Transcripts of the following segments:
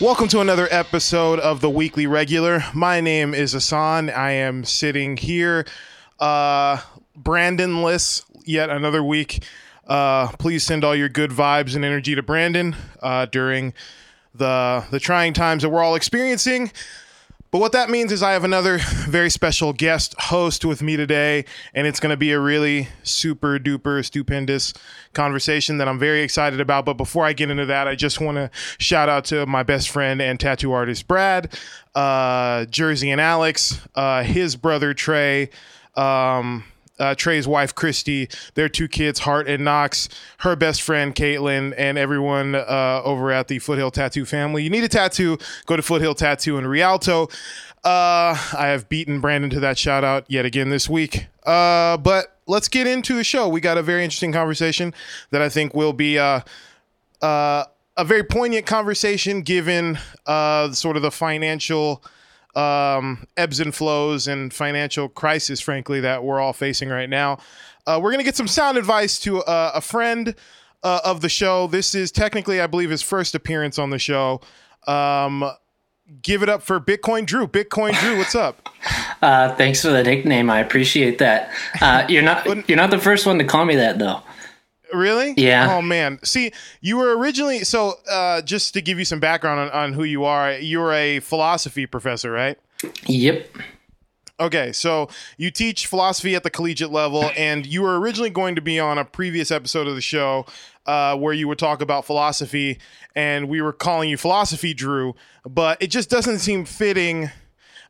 Welcome to another episode of the Weekly Regular. My name is Ahsohn. I am sitting here, uh, Brandonless, yet another week. Uh, please send all your good vibes and energy to Brandon uh, during the the trying times that we're all experiencing. But what that means is I have another very special guest host with me today, and it's going to be a really super duper stupendous conversation that I'm very excited about. But before I get into that, I just want to shout out to my best friend and tattoo artist Brad, uh, Jersey and Alex, uh, his brother Trey. Um, uh, Trey's wife Christy, their two kids Hart and Knox, her best friend Caitlin, and everyone uh, over at the Foothill Tattoo family. You need a tattoo? Go to Foothill Tattoo in Rialto. Uh, I have beaten Brandon to that shout out yet again this week. Uh, but let's get into the show. We got a very interesting conversation that I think will be uh, uh, a very poignant conversation given sort of the financial um, ebbs and flows and financial crisis, frankly, that we're all facing right now. Uh, we're going to get some sound advice to uh, a friend uh, of the show. This is technically, I believe, his first appearance on the show. Um, give it up for Bitcoin Drew. Bitcoin Drew, what's up? Uh, thanks for the nickname. I appreciate that. Uh, you're not you're not the first one to call me that though. Really? Yeah. Oh man. See, you were originally so. Uh, just to give you some background on, on who you are, you were a philosophy professor, right? Yep. Okay, so you teach philosophy at the collegiate level, and you were originally going to be on a previous episode of the show uh, where you would talk about philosophy, and we were calling you Philosophy Drew, but it just doesn't seem fitting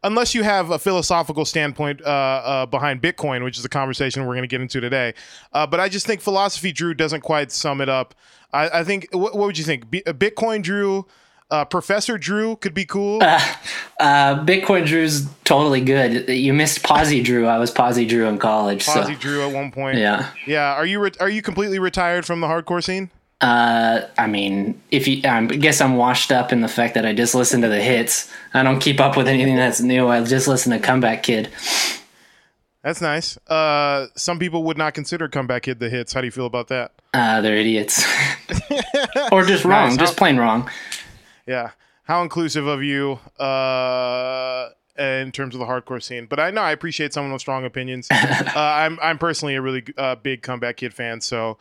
unless you have a philosophical standpoint uh, uh, behind Bitcoin, which is a conversation we're going to get into today. Uh, but I just think Philosophy Drew doesn't quite sum it up. I, I think, what, what would you think? B- Bitcoin Drew. Uh, Professor Drew could be cool. Uh, uh, Bitcoin Drew's totally good. You missed Posy Drew. I was Posy Drew in college. Posy so. Drew at one point. Yeah. Yeah. Are you re- are you completely retired from the hardcore scene? Uh, I mean, if you, I guess I'm washed up in the fact that I just listen to the hits. I don't keep up with anything that's new. I just listen to Comeback Kid. That's nice. Uh, some people would not consider Comeback Kid the hits. How do you feel about that? Uh, they're idiots, or just wrong, Nice. just plain wrong. Yeah. How inclusive of you uh, in terms of the hardcore scene. But I know I appreciate someone with strong opinions. uh, I'm I'm personally a really uh, big Comeback Kid fan, so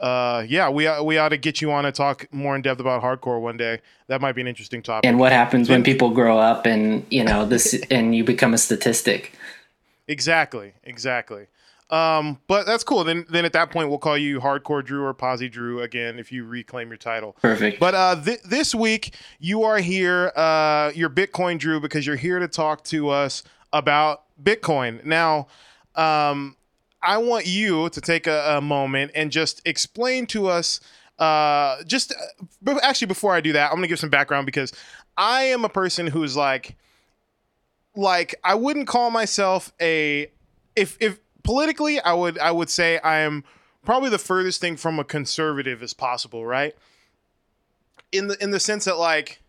uh, yeah, we we ought to get you on to talk more in depth about hardcore one day. That might be an interesting topic. And what happens when people grow up and you know this, and you become a statistic? Exactly, exactly. Um, but that's cool. Then then at that point we'll call you Hardcore Drew or Posy Drew again if you reclaim your title. Perfect. But uh, th- this week you are here, uh, you're Bitcoin Drew because you're here to talk to us about Bitcoin. Now, um, I want you to take a, a moment and just explain to us. Uh, just uh, actually, before I do that, I'm gonna give some background because I am a person who's like, like I wouldn't call myself a if if politically I would I would say I am probably the furthest thing from a conservative as possible, right? In the in the sense that like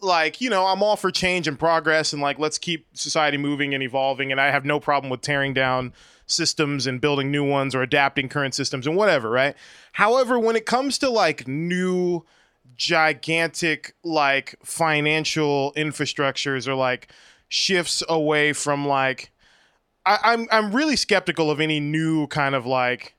like you know i'm all for change and progress and like let's keep society moving and evolving and i have no problem with tearing down systems and building new ones or adapting current systems and whatever right? However when it comes to like new gigantic like financial infrastructures or like shifts away from like I, I'm I'm really skeptical of any new kind of like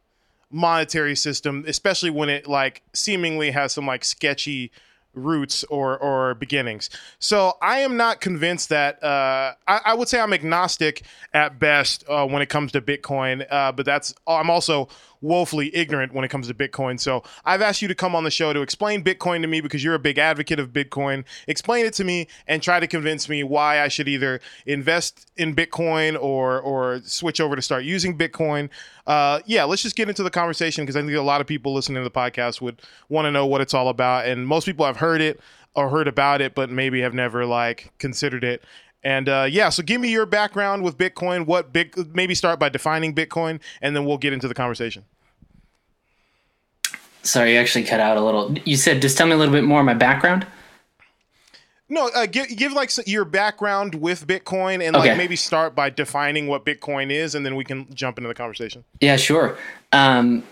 monetary system, especially when it like seemingly has some like sketchy roots or or beginnings. So I am not convinced that uh, I, I would say I'm agnostic at best uh, when it comes to Bitcoin, uh, but that's I'm also woefully ignorant when it comes to Bitcoin. So I've asked you to come on the show to explain Bitcoin to me because you're a big advocate of Bitcoin. Explain it to me and try to convince me why I should either invest in Bitcoin or or switch over to start using Bitcoin. Uh, yeah, let's just get into the conversation because I think a lot of people listening to the podcast would want to know what it's all about, and most people have heard it or heard about it, but maybe have never like considered it. And uh, yeah, so give me your background with Bitcoin. What big? Maybe start by defining Bitcoin, and then we'll get into the conversation. Sorry, you actually cut out a little. You said just tell me a little bit more of my background. No, uh, give give like your background with Bitcoin, and like maybe start by defining what Bitcoin is, and then we can jump into the conversation. Yeah, sure. Um,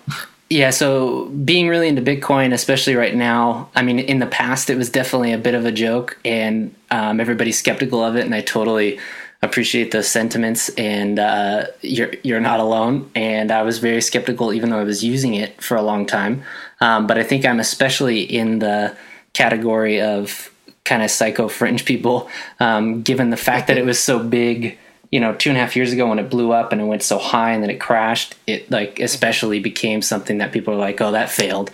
Yeah, so being really into Bitcoin, especially right now, I mean, in the past, it was definitely a bit of a joke, and um, everybody's skeptical of it, and I totally appreciate those sentiments. And uh, you're you're not alone. And I was very skeptical, even though I was using it for a long time. Um, but I think I'm especially in the category of kind of psycho fringe people, um, given the fact that it was so big you know, two and a half years ago when it blew up and it went so high and then it crashed, it like especially became something that people are like, oh, that failed.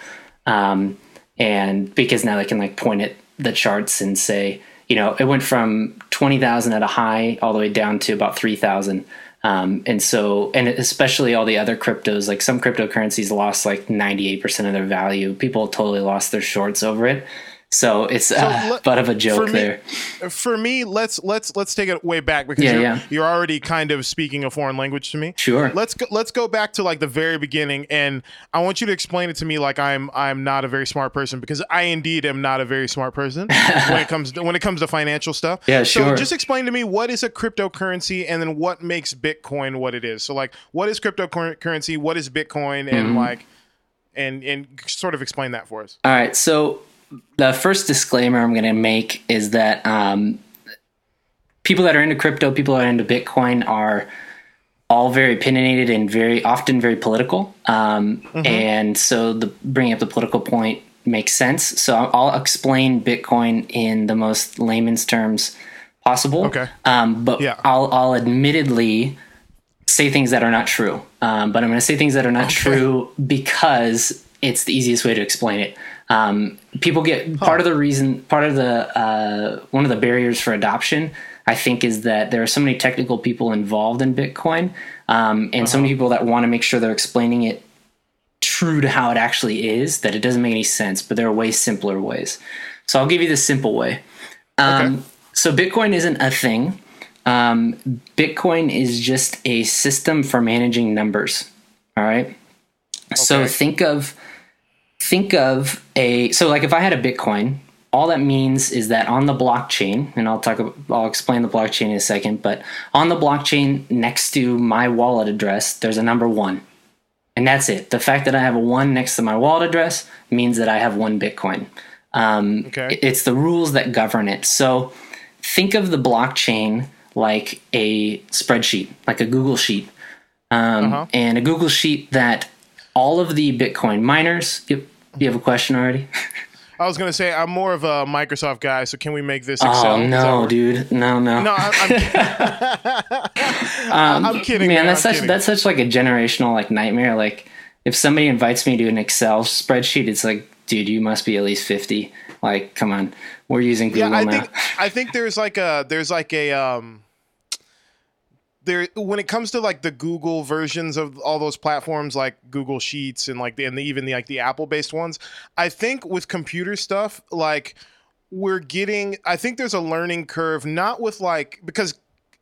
Um, and because now they can like point at the charts and say, you know, it went from 20,000 at a high all the way down to about 3,000. Um, and so, and especially all the other cryptos, like some cryptocurrencies lost like 98% of their value. People totally lost their shorts over it. So it's uh, let, but of a joke for there. For me, let's let's let's take it way back because yeah, you're, yeah. you're already kind of speaking a foreign language to me. Sure. Let's go, let's go back to like the very beginning, and I want you to explain it to me like I'm I'm not a very smart person because I indeed am not a very smart person when it comes to, when it comes to financial stuff. Yeah, sure. So just explain to me what is a cryptocurrency, and then what makes Bitcoin what it is. So like, what is cryptocurrency? What is Bitcoin? And mm-hmm. like, and and sort of explain that for us. All right. So the first disclaimer I'm going to make is that um, people that are into crypto, people that are into Bitcoin, are all very opinionated and very often very political. Um, mm-hmm. And so, the bringing up the political point makes sense. So, I'll explain Bitcoin in the most layman's terms possible. Okay. Um, but yeah. I'll, I'll admittedly say things that are not true. Um, but I'm going to say things that are not okay. true because it's the easiest way to explain it. Um, people get huh. part of the reason, part of the uh, one of the barriers for adoption, I think, is that there are so many technical people involved in Bitcoin, um, and uh-huh. so many uh-huh. people that want to make sure they're explaining it true to how it actually is that it doesn't make any sense. But there are way simpler ways. So I'll give you the simple way. Um, okay. So Bitcoin isn't a thing. Um, Bitcoin is just a system for managing numbers. All right. Okay. So think of think of a so like if I had a Bitcoin, all that means is that on the blockchain, and I'll talk, I'll explain the blockchain in a second, but on the blockchain next to my wallet address, there's a number one, and that's it. The fact that I have a one next to my wallet address means that I have one Bitcoin. Um, okay. It's the rules that govern it. So think of the blockchain like a spreadsheet, like a Google sheet, um, uh-huh. and a Google sheet that all of the Bitcoin miners. You, you have a question already? I was gonna say I'm more of a Microsoft guy, so can we make this Excel? Oh no, dude, no, no. No, I'm, I'm, um, I'm kidding. Man, man. that's I'm such kidding. that's such like a generational like nightmare. Like if somebody invites me to an Excel spreadsheet, it's like, dude, you must be at least fifty. Like, come on, we're using Google yeah, I now. think I think there's like a there's like a um there when it comes to like the Google versions of all those platforms like Google Sheets and like the, and the, even the like the Apple based ones, I think with computer stuff like we're getting I think there's a learning curve not with like because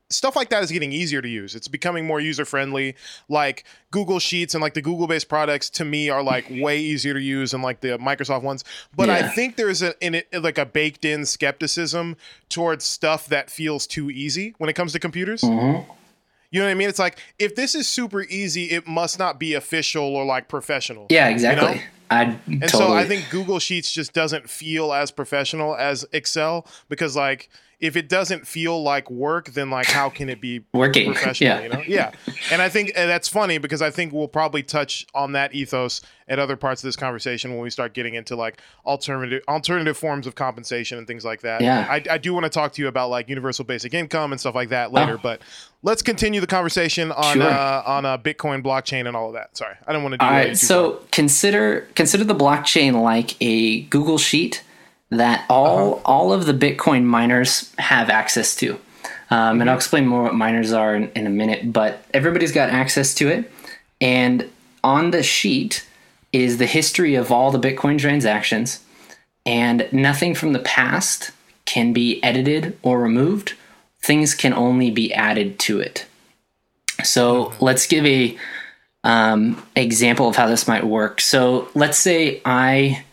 stuff like that is getting easier to use. It's becoming more user friendly. Like Google Sheets and like the Google based products to me are like way easier to use than like the Microsoft ones. But yeah. I think there's a in it like a baked in skepticism towards stuff that feels too easy when it comes to computers. Mm-hmm. You know what I mean? It's like if this is super easy, it must not be official or like professional. Yeah, exactly. You know? I and totally. so I think Google Sheets just doesn't feel as professional as Excel because like if it doesn't feel like work, then like how can it be working? Professional, yeah, you know? yeah. And I think and that's funny because I think we'll probably touch on that ethos at other parts of this conversation when we start getting into like alternative alternative forms of compensation and things like that. Yeah, I, I do want to talk to you about like universal basic income and stuff like that later, oh. but let's continue the conversation on sure. uh, on a uh, Bitcoin blockchain and all of that. Sorry, I don't want to do. All right, so far. consider consider the blockchain like a Google sheet that all uh-huh. all of the Bitcoin miners have access to. Um, mm-hmm. And I'll mm-hmm. explain more what miners are in, in, a minute, but everybody's got access to it. And on the sheet is the history of all the Bitcoin transactions, and nothing from the past can be edited or removed. Things can only be added to it. So mm-hmm. let's give a um, example of how this might work. So let's say I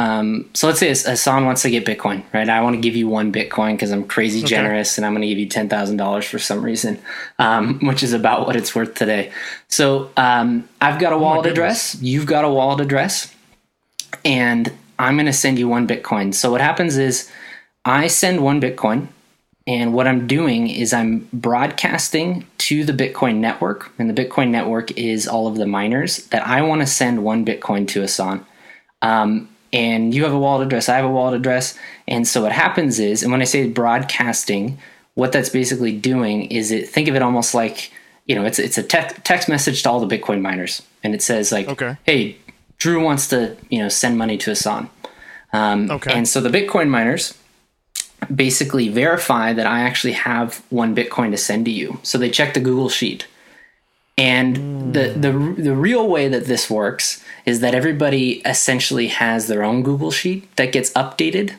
um, so let's say Ahsohn wants to get Bitcoin, right? I want to give you one Bitcoin because I'm crazy generous and I'm going to give you ten thousand dollars for some reason, um, which is about what it's worth today. So um, I've got a Oh wallet address. You've got a wallet address, and I'm going to send you one Bitcoin. So what happens is I send one Bitcoin. And what I'm doing is I'm broadcasting to the Bitcoin network, and the Bitcoin network is all of the miners that I want to send one Bitcoin to Ahsohn. Um, and you have a wallet address, I have a wallet address. And so what happens is, and when I say broadcasting, what that's basically doing is it think of it almost like, you know, it's it's a text text message to all the Bitcoin miners. And it says like, Okay. hey, Drew wants to, you know, send money to Ahsohn. Um, Okay. And so the Bitcoin miners basically verify that I actually have one Bitcoin to send to you. So they check the Google Sheet. And hmm. the, the the real way that this works is that everybody essentially has their own Google Sheet that gets updated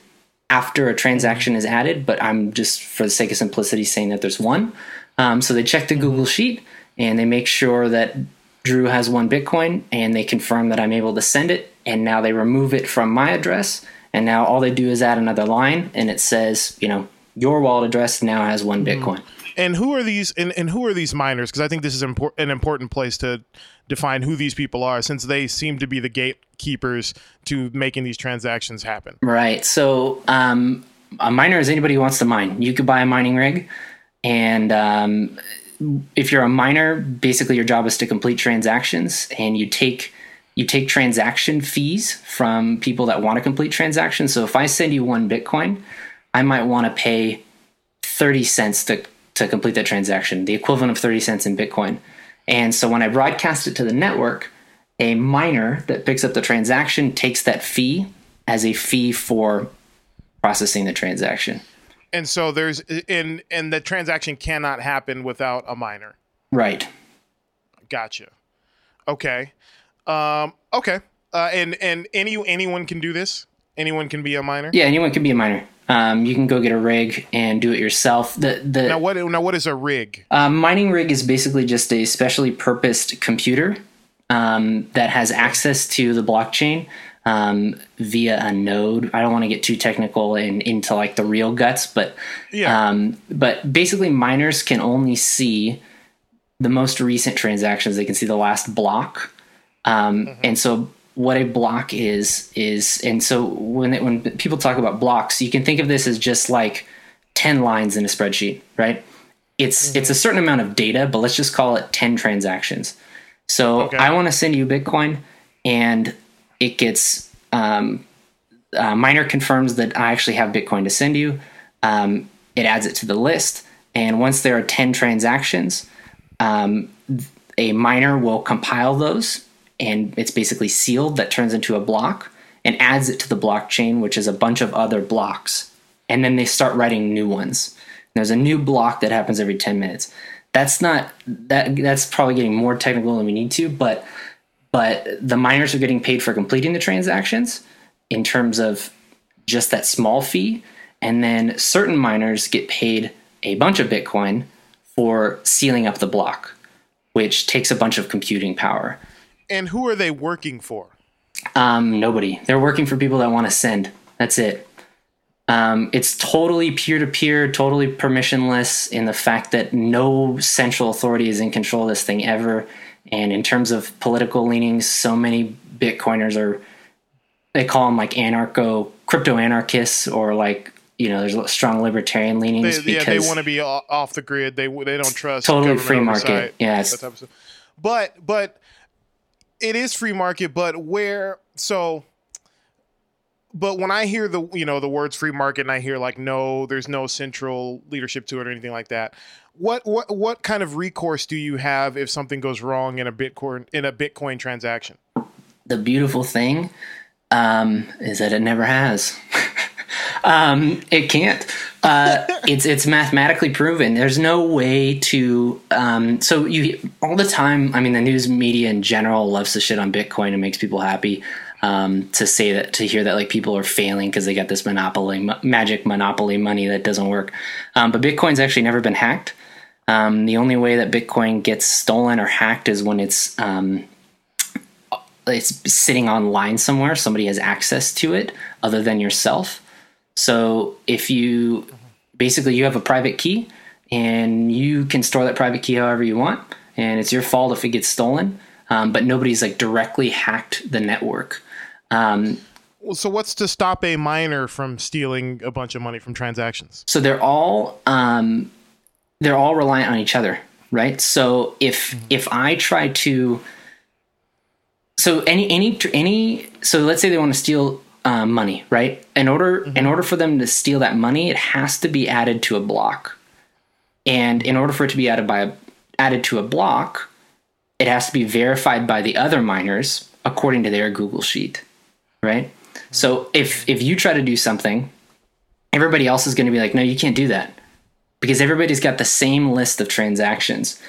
after a transaction is added. But I'm just for the sake of simplicity saying that there's one. Um, so they check the hmm. Google Sheet and they make sure that Drew has one Bitcoin and they confirm that I'm able to send it. And now they remove it from my address. And now all they do is add another line and it says, you know, your wallet address now has one hmm. Bitcoin. And who are these? And, and who are these miners? Because I think this is impor- an important place to define who these people are, since they seem to be the gatekeepers to making these transactions happen. Right. So um, a miner is anybody who wants to mine. You could buy a mining rig, and um, if you're a miner, basically your job is to complete transactions, and you take you take transaction fees from people that want to complete transactions. So if I send you one Bitcoin, I might want to pay thirty cents to to complete that transaction, the equivalent of thirty cents in Bitcoin. And so when I broadcast it to the network, a miner that picks up the transaction takes that fee as a fee for processing the transaction. And so there's and and the transaction cannot happen without a miner. Right. Gotcha. Okay. Um, okay. Uh, and and any anyone can do this. Anyone can be a miner. Yeah, anyone can be a miner. Um, you can go get a rig and do it yourself. The the Now what? Now what is a rig? Uh, mining rig is basically just a specially purposed computer um, that has access to the blockchain um, via a node. I don't want to get too technical and into like the real guts, but Yeah. um, but basically miners can only see the most recent transactions. They can see the last block, um, and so what a block is is and so when it, when people talk about blocks, you can think of this as just like ten lines in a spreadsheet, right? It's it's a certain amount of data, but let's just call it ten transactions. So Okay. I want to send you Bitcoin, and it gets um, uh, miner confirms that I actually have Bitcoin to send you. Um, it adds it to the list, and once there are ten transactions, um, a miner will compile those, and it's basically sealed. That turns into a block and adds it to the blockchain, which is a bunch of other blocks, and then they start writing new ones. There's a new block that happens every ten minutes. That's not that. That's probably getting more technical than we need to, but but the miners are getting paid for completing the transactions in terms of just that small fee and then certain miners get paid a bunch of bitcoin for sealing up the block which takes a bunch of computing power And who are they working for? um, nobody they're working for people that want to send that's it um, it's totally peer-to-peer totally permissionless in the fact that no central authority is in control of this thing ever and in terms of political leanings so many bitcoiners are they call them like anarcho crypto anarchists or like you know there's strong libertarian They, leanings yeah, they want to be off the grid. They they don't trust Totally free market. oversight, Yeah, it's- that type of stuff. But but it is free market. But where so. But when I hear the you know the words free market and I hear like no, there's no central leadership to it or anything like that. What what what kind of recourse do you have if something goes wrong in a Bitcoin in a Bitcoin transaction? the beautiful thing um, is that it never has. um, it can't. Uh, it's it's mathematically proven. There's no way to. Um, so you all the time. I mean, the news media in general loves to shit on Bitcoin and makes people happy. Um, to say that to hear that like people are failing because they got this monopoly m- magic monopoly money that doesn't work. Um, but Bitcoin's actually never been hacked. Um, the only way that Bitcoin gets stolen or hacked is when it's um, it's sitting online somewhere. Somebody has access to it other than yourself. So if you basically you have a private key and you can store that private key however you want, and it's your fault if it gets stolen. Um, but nobody's like directly hacked the network. Um, Well, so what's to stop a miner from stealing a bunch of money from transactions? so they're all um, they're all reliant on each other, right? So if if I try to so any any any so let's say they want to steal uh, money, right? In order in order for them to steal that money, it has to be added to a block, and in order for it to be added by a, added to a block, it has to be verified by the other miners according to their Google sheet, right? So if if you try to do something, everybody else is going to be like, no, you can't do that because everybody's got the same list of transactions.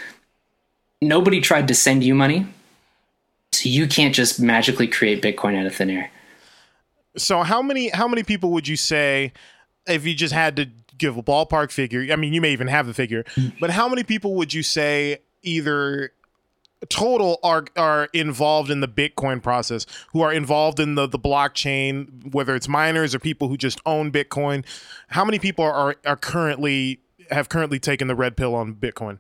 Nobody tried to send you money, so you can't just magically create Bitcoin out of thin air. So how many how many people would you say if you just had to give a ballpark figure? I mean, you may even have the figure, but how many people would you say either total are are involved in the Bitcoin process, who are involved in the the blockchain, whether it's miners or people who just own Bitcoin? How many people are are currently have currently taken the red pill on Bitcoin?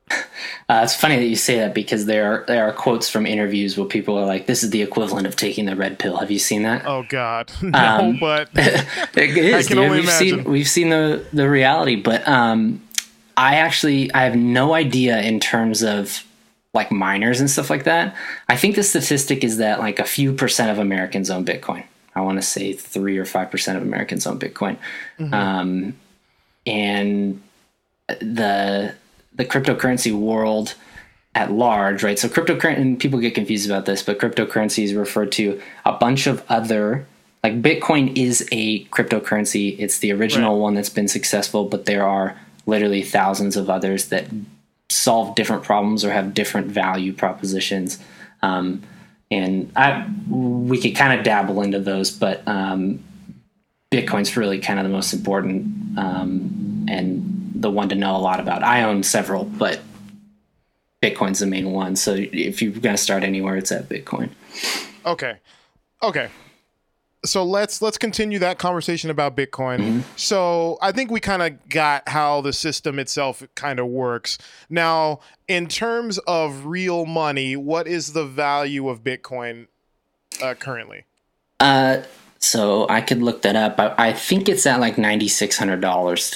Uh, it's funny that you say that because there are there are quotes from interviews where people are like, "This is the equivalent of taking the red pill." Have you seen that? Oh God, no! but it is. can only we've seen we've seen the the reality, but um, I actually I have no idea in terms of like miners and stuff like that. I think the statistic is that like a few percent of Americans own Bitcoin. I want to say three or five percent of Americans own Bitcoin, um, and the the cryptocurrency world at large, right? So cryptocurrency, and people get confused about this, but cryptocurrency is referred to a bunch of other, like Bitcoin is a cryptocurrency. It's the original Right. one that's been successful, but there are literally thousands of others that solve different problems or have different value propositions. Um, and I, we could kind of dabble into those, but um, Bitcoin's really kind of the most important um, and the one to know a lot about. I own several, but Bitcoin's the main one. So if you're going to start anywhere, it's at Bitcoin. Okay. Okay. So let's let's continue that conversation about Bitcoin. So I think we kind of got how the system itself kind of works. Now, in terms of real money, what is the value of Bitcoin uh, currently? Uh, so I could look that up. I, I think it's at like $9,600 today. Ninety six hundred dollars.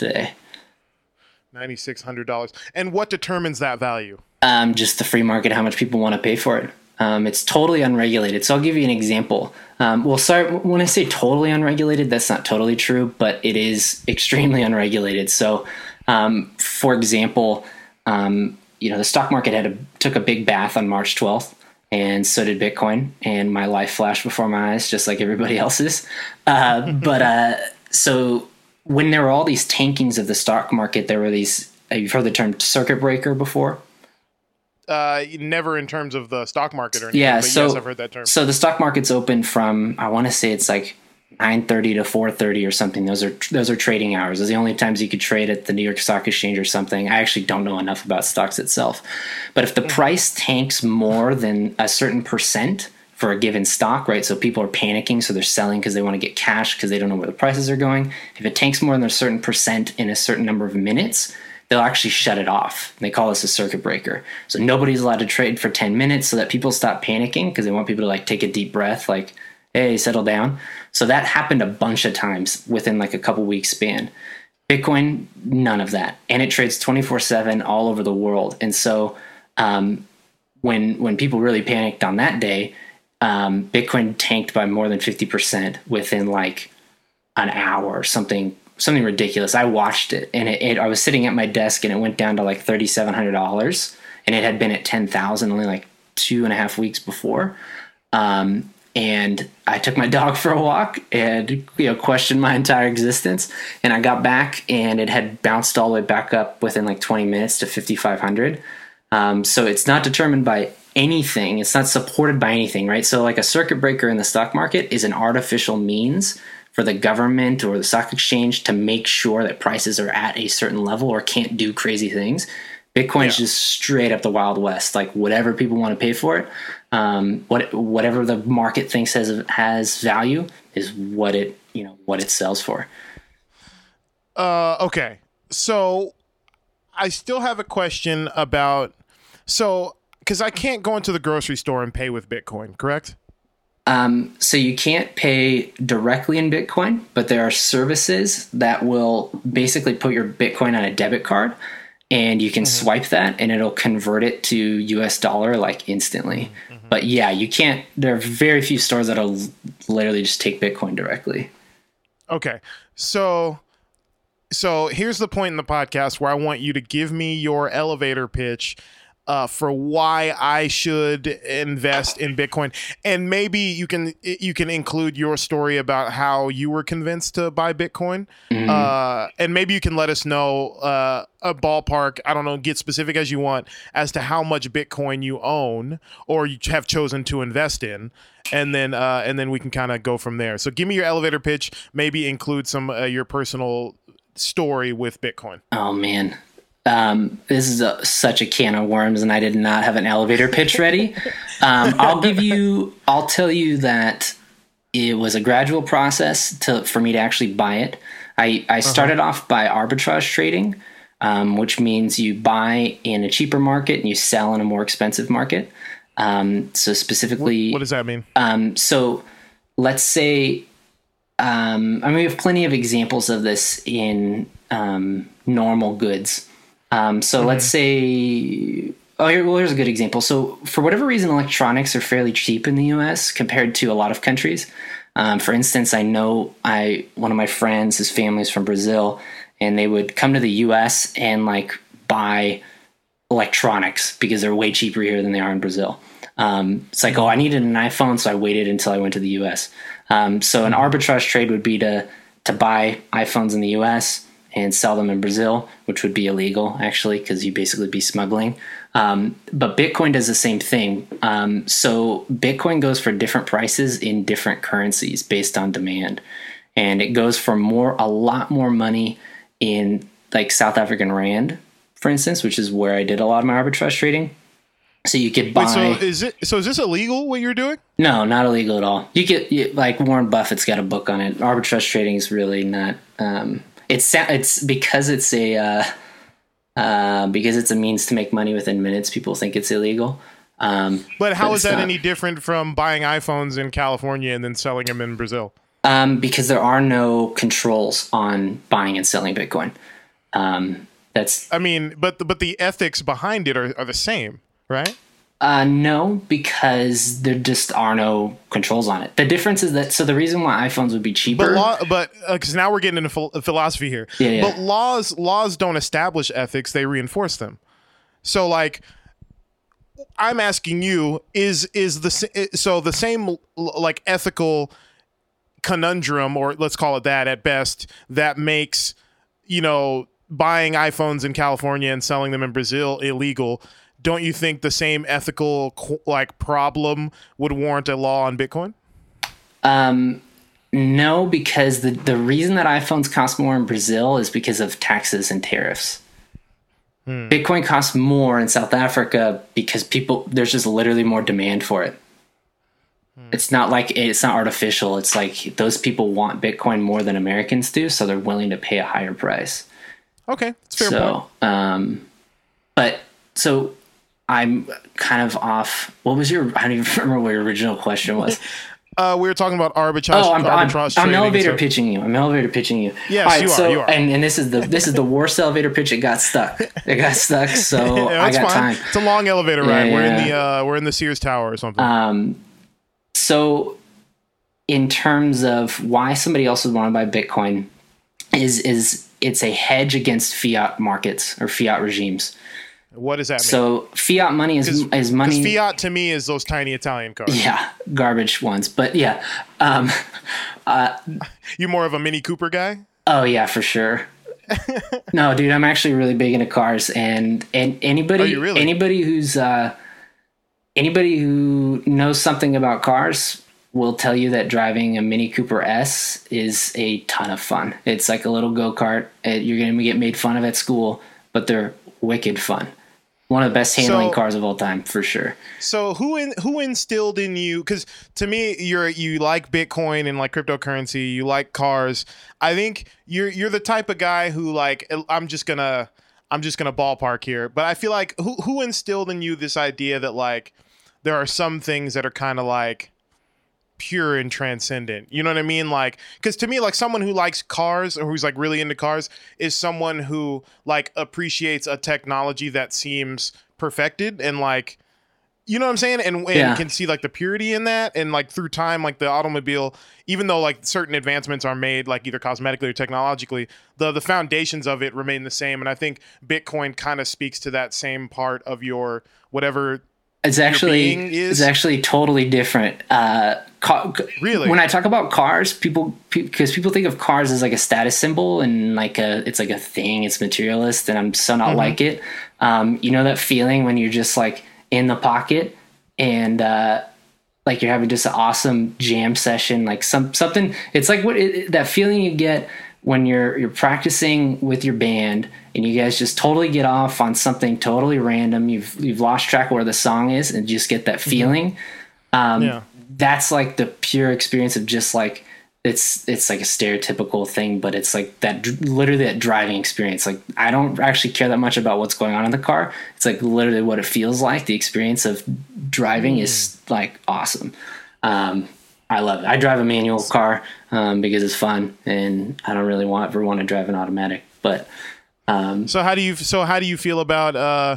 And what determines that value? um, just the free market, how much people want to pay for it. Um, it's totally unregulated. So I'll give you an example. Um, well, sorry, when I say totally unregulated, that's not totally true, but it is extremely unregulated. So, um, for example, um, you know, the stock market had a, took a big bath on March 12th, and so did Bitcoin, and my life flashed before my eyes, just like everybody else's. Uh, but uh, so when there were all these tankings of the stock market, there were these. You've you heard the term circuit breaker before? Uh, never in terms of the stock market or anything. Yeah, so yes, I've heard that term. So the stock market's open from I want to say it's like nine thirty to four thirty or something. Those are those are trading hours. Those are the only times you could trade at the New York Stock Exchange or something. I actually don't know enough about stocks itself, but if the price tanks more than a certain percent for a given stock, right? So people are panicking, so they're selling because they want to get cash because they don't know where the prices are going. If it tanks more than a certain percent in a certain number of minutes, they'll actually shut it off. They call this a circuit breaker. So nobody's allowed to trade for 10 minutes so that people stop panicking because they want people to like take a deep breath, like, hey, settle down. So that happened a bunch of times within like a couple weeks span. Bitcoin, none of that. And it trades 24 7 all over the world. And so um, when when people really panicked on that day, um, Bitcoin tanked by more than 50% within like an hour or something something ridiculous. I watched it and it, it I was sitting at my desk and it went down to like thirty seven hundred dollars and it had been at ten thousand only like two and a half weeks before. Um, and I took my dog for a walk and you know questioned my entire existence. And I got back and it had bounced all the way back up within like twenty minutes to fifty five hundred. Um, so it's not determined by anything. It's not supported by anything, right? So like a circuit breaker in the stock market is an artificial means for the government or the stock exchange to make sure that prices are at a certain level or can't do crazy things. Bitcoin Yeah. just straight up the wild west, like whatever people want to pay for it. Um, what whatever the market thinks has has value is what it you know what it sells for. Uh, okay. So I still have a question about so because I can't go into the grocery store and pay with Bitcoin, correct? Um, so you can't pay directly in Bitcoin, but there are services that will basically put your Bitcoin on a debit card and you can mm-hmm. swipe that and it'll convert it to US dollar like instantly. Mm-hmm. But yeah, you can't there are very few stores that'll literally just take Bitcoin directly. Okay. So so here's the point in the podcast where I want you to give me your elevator pitch uh, for why I should invest in Bitcoin, and maybe you can you can include your story about how you were convinced to buy Bitcoin, mm-hmm. uh, and maybe you can let us know uh, a ballpark. I don't know, get specific as you want as to how much Bitcoin you own or you have chosen to invest in, and then uh, and then we can kind of go from there. So give me your elevator pitch. Maybe include some uh, your personal story with Bitcoin. Oh man. Um, this is a, such a can of worms, and I did not have an elevator pitch ready. Um, I'll give you, I'll tell you that it was a gradual process to for me to actually buy it. I, I uh-huh. started uh-huh. off by arbitrage trading, um, which means you buy in a cheaper market and you sell in a more expensive market. Um, so specifically, what, what, does that mean? Um, so let's say, um, I mean, we have plenty of examples of this in um, normal goods. Um, so mm-hmm. let's say, oh, here, well, here's a good example. So for whatever reason, electronics are fairly cheap in the U.S. compared to a lot of countries. Um, for instance, I know I one of my friends, his family's from Brazil, and they would come to the U.S. and like buy electronics because they're way cheaper here than they are in Brazil. Um, it's like, oh, I needed an iPhone, so I waited until I went to the U.S. Um, so an mm-hmm. arbitrage trade would be to to buy iPhones in the U.S and sell them in Brazil, which would be illegal actually, because you basically be smuggling. Um, but Bitcoin does the same thing. Um, so Bitcoin goes for different prices in different currencies based on demand, and it goes for more, a lot more money in like South African rand, for instance, which is where I did a lot of my arbitrage trading. So you could buy. Wait, so is it? So is this illegal? What you're doing? No, not illegal at all. You get you, like Warren Buffett's got a book on it. Arbitrage trading is really not. Um, it's it's because it's a uh, uh, because it's a means to make money within minutes. People think it's illegal. Um, but how but is that not. any different from buying iPhones in California and then selling them in Brazil? Um, because there are no controls on buying and selling Bitcoin. Um, that's. I mean, but the, but the ethics behind it are, are the same, right? Uh, no, because there just are no controls on it. The difference is that so the reason why iPhones would be cheaper, but law, but because uh, now we're getting into ph- philosophy here. Yeah, yeah. But laws laws don't establish ethics; they reinforce them. So, like, I'm asking you: is is the so the same like ethical conundrum, or let's call it that at best, that makes you know buying iPhones in California and selling them in Brazil illegal? Don't you think the same ethical like problem would warrant a law on Bitcoin? Um, no, because the the reason that iPhones cost more in Brazil is because of taxes and tariffs. Hmm. Bitcoin costs more in South Africa because people there's just literally more demand for it. Hmm. It's not like it's not artificial. It's like those people want Bitcoin more than Americans do, so they're willing to pay a higher price. Okay, it's fair so, point. Um, but so I'm kind of off. What was your? I don't even remember what your original question was. Uh, we were talking about arbitrage. Oh, I'm, arbitrage I'm, I'm elevator pitching you. I'm elevator pitching you. Yes, right, you, so, are, you are. And, and this is the this is the worst elevator pitch. It got stuck. It got stuck. So yeah, I got fine. time. It's a long elevator ride. Yeah, we're in the uh, we're in the Sears Tower or something. Um, so in terms of why somebody else would want to buy Bitcoin, is is it's a hedge against fiat markets or fiat regimes. What does that mean? So fiat money is is money. Fiat to me is those tiny Italian cars. Yeah, garbage ones. But yeah, um, uh, you more of a Mini Cooper guy? Oh yeah, for sure. no, dude, I'm actually really big into cars, and and anybody really? anybody who's uh, anybody who knows something about cars will tell you that driving a Mini Cooper S is a ton of fun. It's like a little go kart. You're going to get made fun of at school, but they're wicked fun. One of the best handling So- cars of all time for sure. So who in who instilled in you? Because to me, you're you like Bitcoin and like cryptocurrency. You like cars. I think you're you're the type of guy who like eh, I'm just gonna I'm just gonna ballpark here, but I feel like who who instilled in you this idea that like there are some things that are kind of like pure and transcendent. You know what I mean? Like, because to me, like someone who likes cars or who's like really into cars is someone who like appreciates a technology that seems perfected and like, you know what I'm saying? And, and Yeah. can see like the purity in that. And like through time, like the automobile, even though like certain advancements are made, like either cosmetically or technologically, the the foundations of it remain the same. And I think Bitcoin kind of speaks to that same part of your whatever. It's actually is- it's actually totally different. Uh, ca- Really? when I talk about cars, people because people think of cars as like a status symbol and like a it's like a thing. It's materialist, and I'm so not like it. Um, you know that feeling when you're just like in the pocket and uh, like you're having just an awesome jam session, like some something. It's like what it, that feeling you get when you're you're practicing with your band and you guys just totally get off on something totally random. You've you've lost track of where the song is and just get that feeling. Um, Yeah. That's like the pure experience of just like it's it's like a stereotypical thing, but it's like that literally that driving experience. Like I don't actually care that much about what's going on in the car. It's like literally what it feels like. The experience of driving is like awesome. Um, I love it. I drive a manual car um, because it's fun, and I don't really want ever want to drive an automatic. But So how do you so how do you feel about uh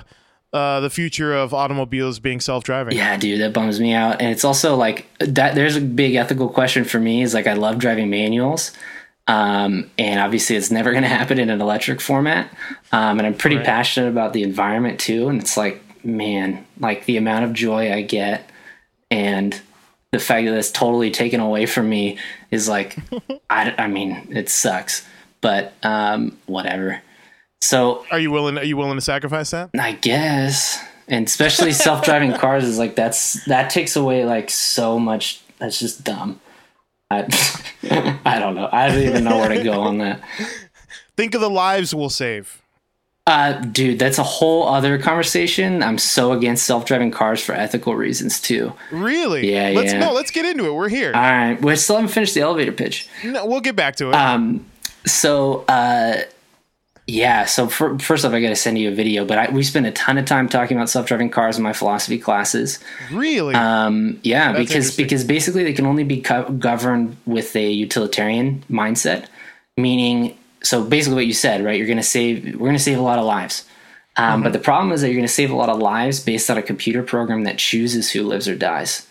uh the future of automobiles being self-driving? Yeah, dude, that bums me out. And it's also like that there's a big ethical question for me is like I love driving manuals. Um, and obviously it's never going to happen in an electric format. Um, and I'm pretty Right. passionate about the environment too. And it's like, man, like the amount of joy I get and the fact that it's totally taken away from me is like, I, I mean, it sucks, but, um, whatever. So Are you willing are you willing to sacrifice that? I guess. And especially self-driving cars is like that's that takes away like so much. That's just dumb. I I don't know. I don't even know where to go on that. Think of the lives we'll save. Uh, dude, that's a whole other conversation. I'm so against self-driving cars for ethical reasons too. Really? Yeah, let's yeah. no, let's get into it. We're here. All right, we still haven't finished the elevator pitch. no, we'll get back to it. Um, so uh, yeah. So for, first off, I got to send you a video. But I, we spent a ton of time talking about self-driving cars in my philosophy classes. really? Um, yeah, That's because because basically they can only be co- governed with a utilitarian mindset, meaning so basically what you said, right? You're going to save we're going to save a lot of lives. Um, Mm-hmm. But the problem is that you're going to save a lot of lives based on a computer program that chooses who lives or dies,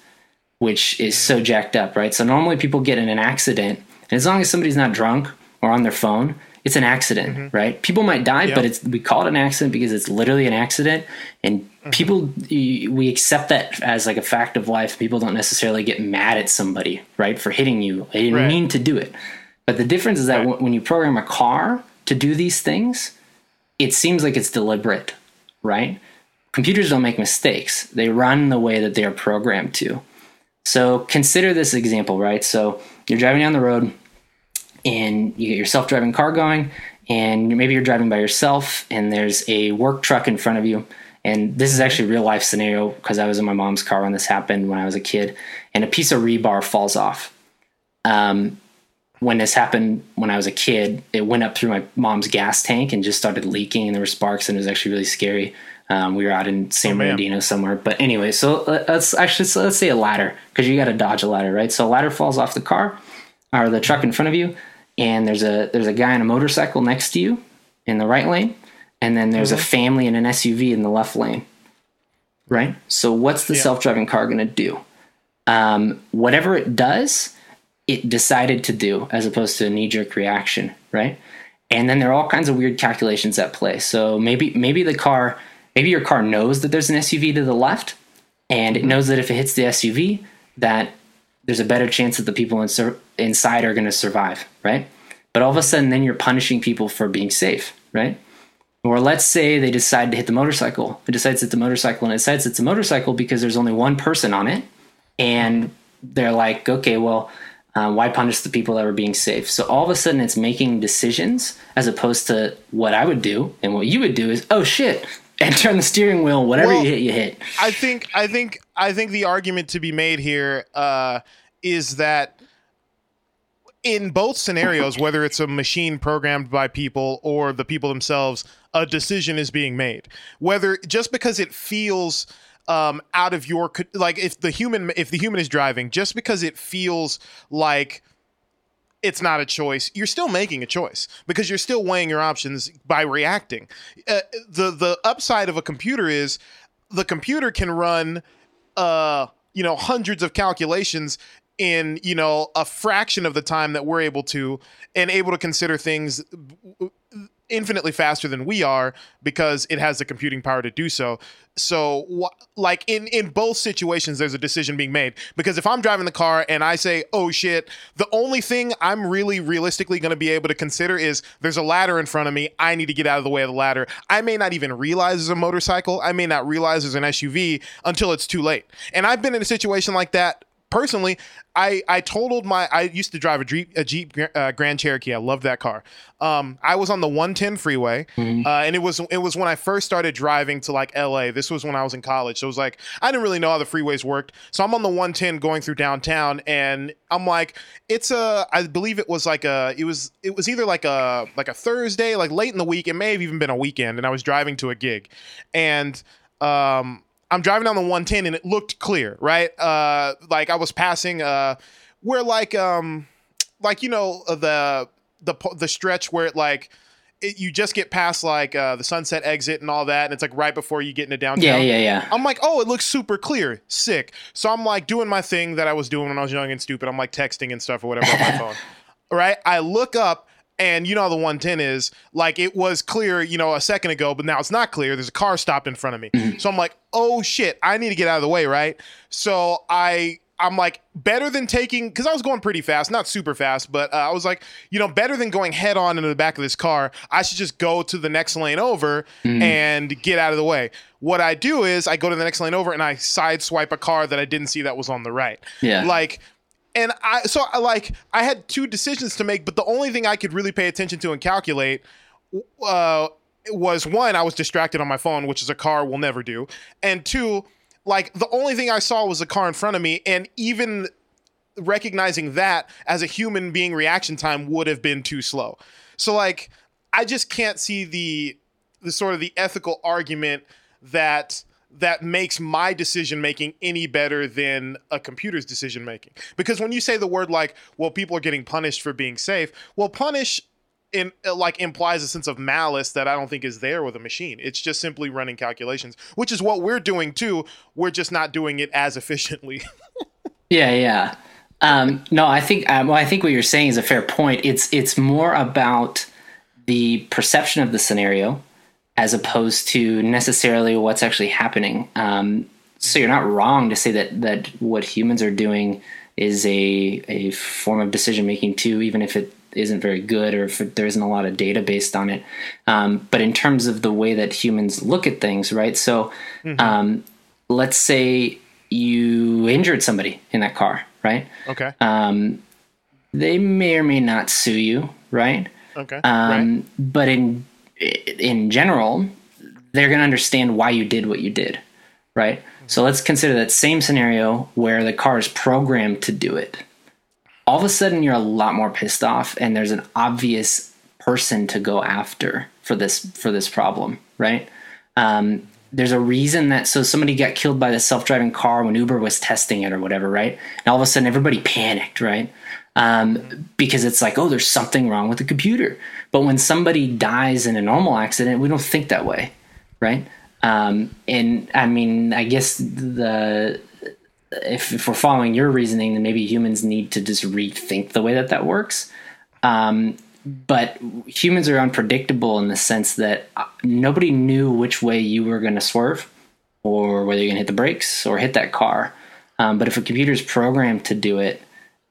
which is so jacked up, right? So normally people get in an accident, and as long as somebody's not drunk or on their phone, it's an accident, right? People might die, but Mm-hmm. It's we call it an accident because it's literally an accident, and Mm-hmm. people we accept that as like a fact of life. People don't necessarily get mad at somebody, right, for hitting you. They didn't Right. mean to do it. But the difference is that Right. when you program a car to do these things, it seems like it's deliberate, right? Computers don't make mistakes. They run the way that they are programmed to. So consider this example, right? So you're driving down the road and you get your self-driving car going and maybe you're driving by yourself and there's a work truck in front of you. And this is actually a real life scenario because i was in my mom's car when this happened when i was a kid and a piece of rebar falls off. Um, when this happened when i was a kid it went up through my mom's gas tank and just started leaking and there were sparks and it was actually really scary. Um, we were out in san Oh, bernardino somewhere. But anyway so let- let's actually so let's say a ladder because you got to dodge a ladder right? So a ladder falls off the car or the truck in front of you and there's a there's a guy on a motorcycle next to you in the right lane and then there's a family in an SUV in the left lane. Right? So what's the self-driving car going to do? Um, whatever it does it decided to do as opposed to a knee-jerk reaction right? And then there are all kinds of weird calculations at play. So maybe maybe the car maybe your car knows that there's an SUV to the left and it knows that if it hits the SUV that there's a better chance that the people in sur- inside are going to survive, right? But all of a sudden, then you're punishing people for being safe, right? Or let's say they decide to hit the motorcycle. It decides it's a motorcycle and it decides it's a motorcycle because there's only one person on it. And they're like, okay, well, uh, why punish the people that were being safe? So all of a sudden, it's making decisions as opposed to what I would do. And what you would do is, oh shit, and turn the steering wheel. Whatever Well, you hit, you hit. I think I think I think the argument to be made here uh, is that in both scenarios, whether it's a machine programmed by people or the people themselves, a decision is being made. Whether just because it feels um, out of your like if the human if the human is driving, just because it feels like it's not a choice. You're still making a choice because you're still weighing your options by reacting. Uh, the the upside of a computer is the computer can run uh you know hundreds of calculations in you know a fraction of the time that we're able to and able to consider things infinitely faster than we are because it has the computing power to do so. So like in in both situations there's a decision being made. Because if i'm driving the car and i say oh shit the only thing i'm really realistically going to be able to consider is there's a ladder in front of me. I need to get out of the way of the ladder. I may not even realize there's a motorcycle. I may not realize there's an suv until it's too late. And i've been in a situation like that personally, I I totaled my. I used to drive a Jeep, a Jeep uh, Grand Cherokee. I loved that car. Um, I was on the 110 freeway, uh, and it was it was when I first started driving to like LA. This was when I was in college, so it was like I didn't really know how the freeways worked. So I'm on the 110 going through downtown, and I'm like, it's a. I believe it was like a. It was it was either like a like a Thursday, like late in the week. It may have even been a weekend, and I was driving to a gig, and um I'm driving down the 110 and it looked clear, right? Uh, like I was passing uh, where like um, like you know uh, the the the stretch where it like it, you just get past like uh, the Sunset exit and all that, and it's like right before you get into downtown. Yeah, yeah, yeah. I'm like, oh, it looks super clear, sick. So I'm like doing my thing that I was doing when I was young and stupid. I'm like texting and stuff or whatever on my phone. Right? I look up and you know how the 110 is like it was clear, you know, a second ago, but now it's not clear. There's a car stopped in front of me. So I'm like, oh shit, I need to get out of the way, right? So I I'm like better than taking because I was going pretty fast, not super fast, but uh, I was like, you know, better than going head on into the back of this car. I should just go to the next lane over and get out of the way. What I do is I go to the next lane over and I sideswipe a car that I didn't see that was on the right. Yeah. Like, and I so I like I had two decisions to make, but the only thing I could really pay attention to and calculate uh, was one, I was distracted on my phone, which is a car will never do, and two, like the only thing I saw was a car in front of me, and even recognizing that as a human being reaction time would have been too slow. So like I just can't see the the sort of the ethical argument that that makes my decision making any better than a computer's decision making. Because when you say the word like, well, people are getting punished for being safe, well, punish in like implies a sense of malice that I don't think is there with a machine. It's just simply running calculations, which is what we're doing too. We're just not doing it as efficiently. Yeah, yeah. Um, no, I think um, well, I think what you're saying is a fair point. It's it's more about the perception of the scenario as opposed to necessarily what's actually happening. Um, so you're not wrong to say that that what humans are doing is a a form of decision making too, even if it isn't very good or if there isn't a lot of data based on it. Um, but in terms of the way that humans look at things, right? So um, let's say you injured somebody in that car, right? okay. Um, they may or may not sue you, right? okay. Um, right. But in in general, they're going to understand why you did what you did, right? So let's consider that same scenario where the car is programmed to do it. All of a sudden, you're a lot more pissed off, and there's an obvious person to go after for this for this problem, right? Um, there's a reason that so somebody got killed by the self-driving car when Uber was testing it or whatever, right? And all of a sudden, everybody panicked, right? um, because it's like, oh, there's something wrong with the computer. But when somebody dies in a normal accident, we don't think that way, right? Um, and I mean, I guess the if, if we're following your reasoning, then maybe humans need to just rethink the way that that works. Um, but humans are unpredictable in the sense that uh, nobody knew which way you were going to swerve or whether you're going to hit the brakes or hit that car. Um, but if a computer is programmed to do it,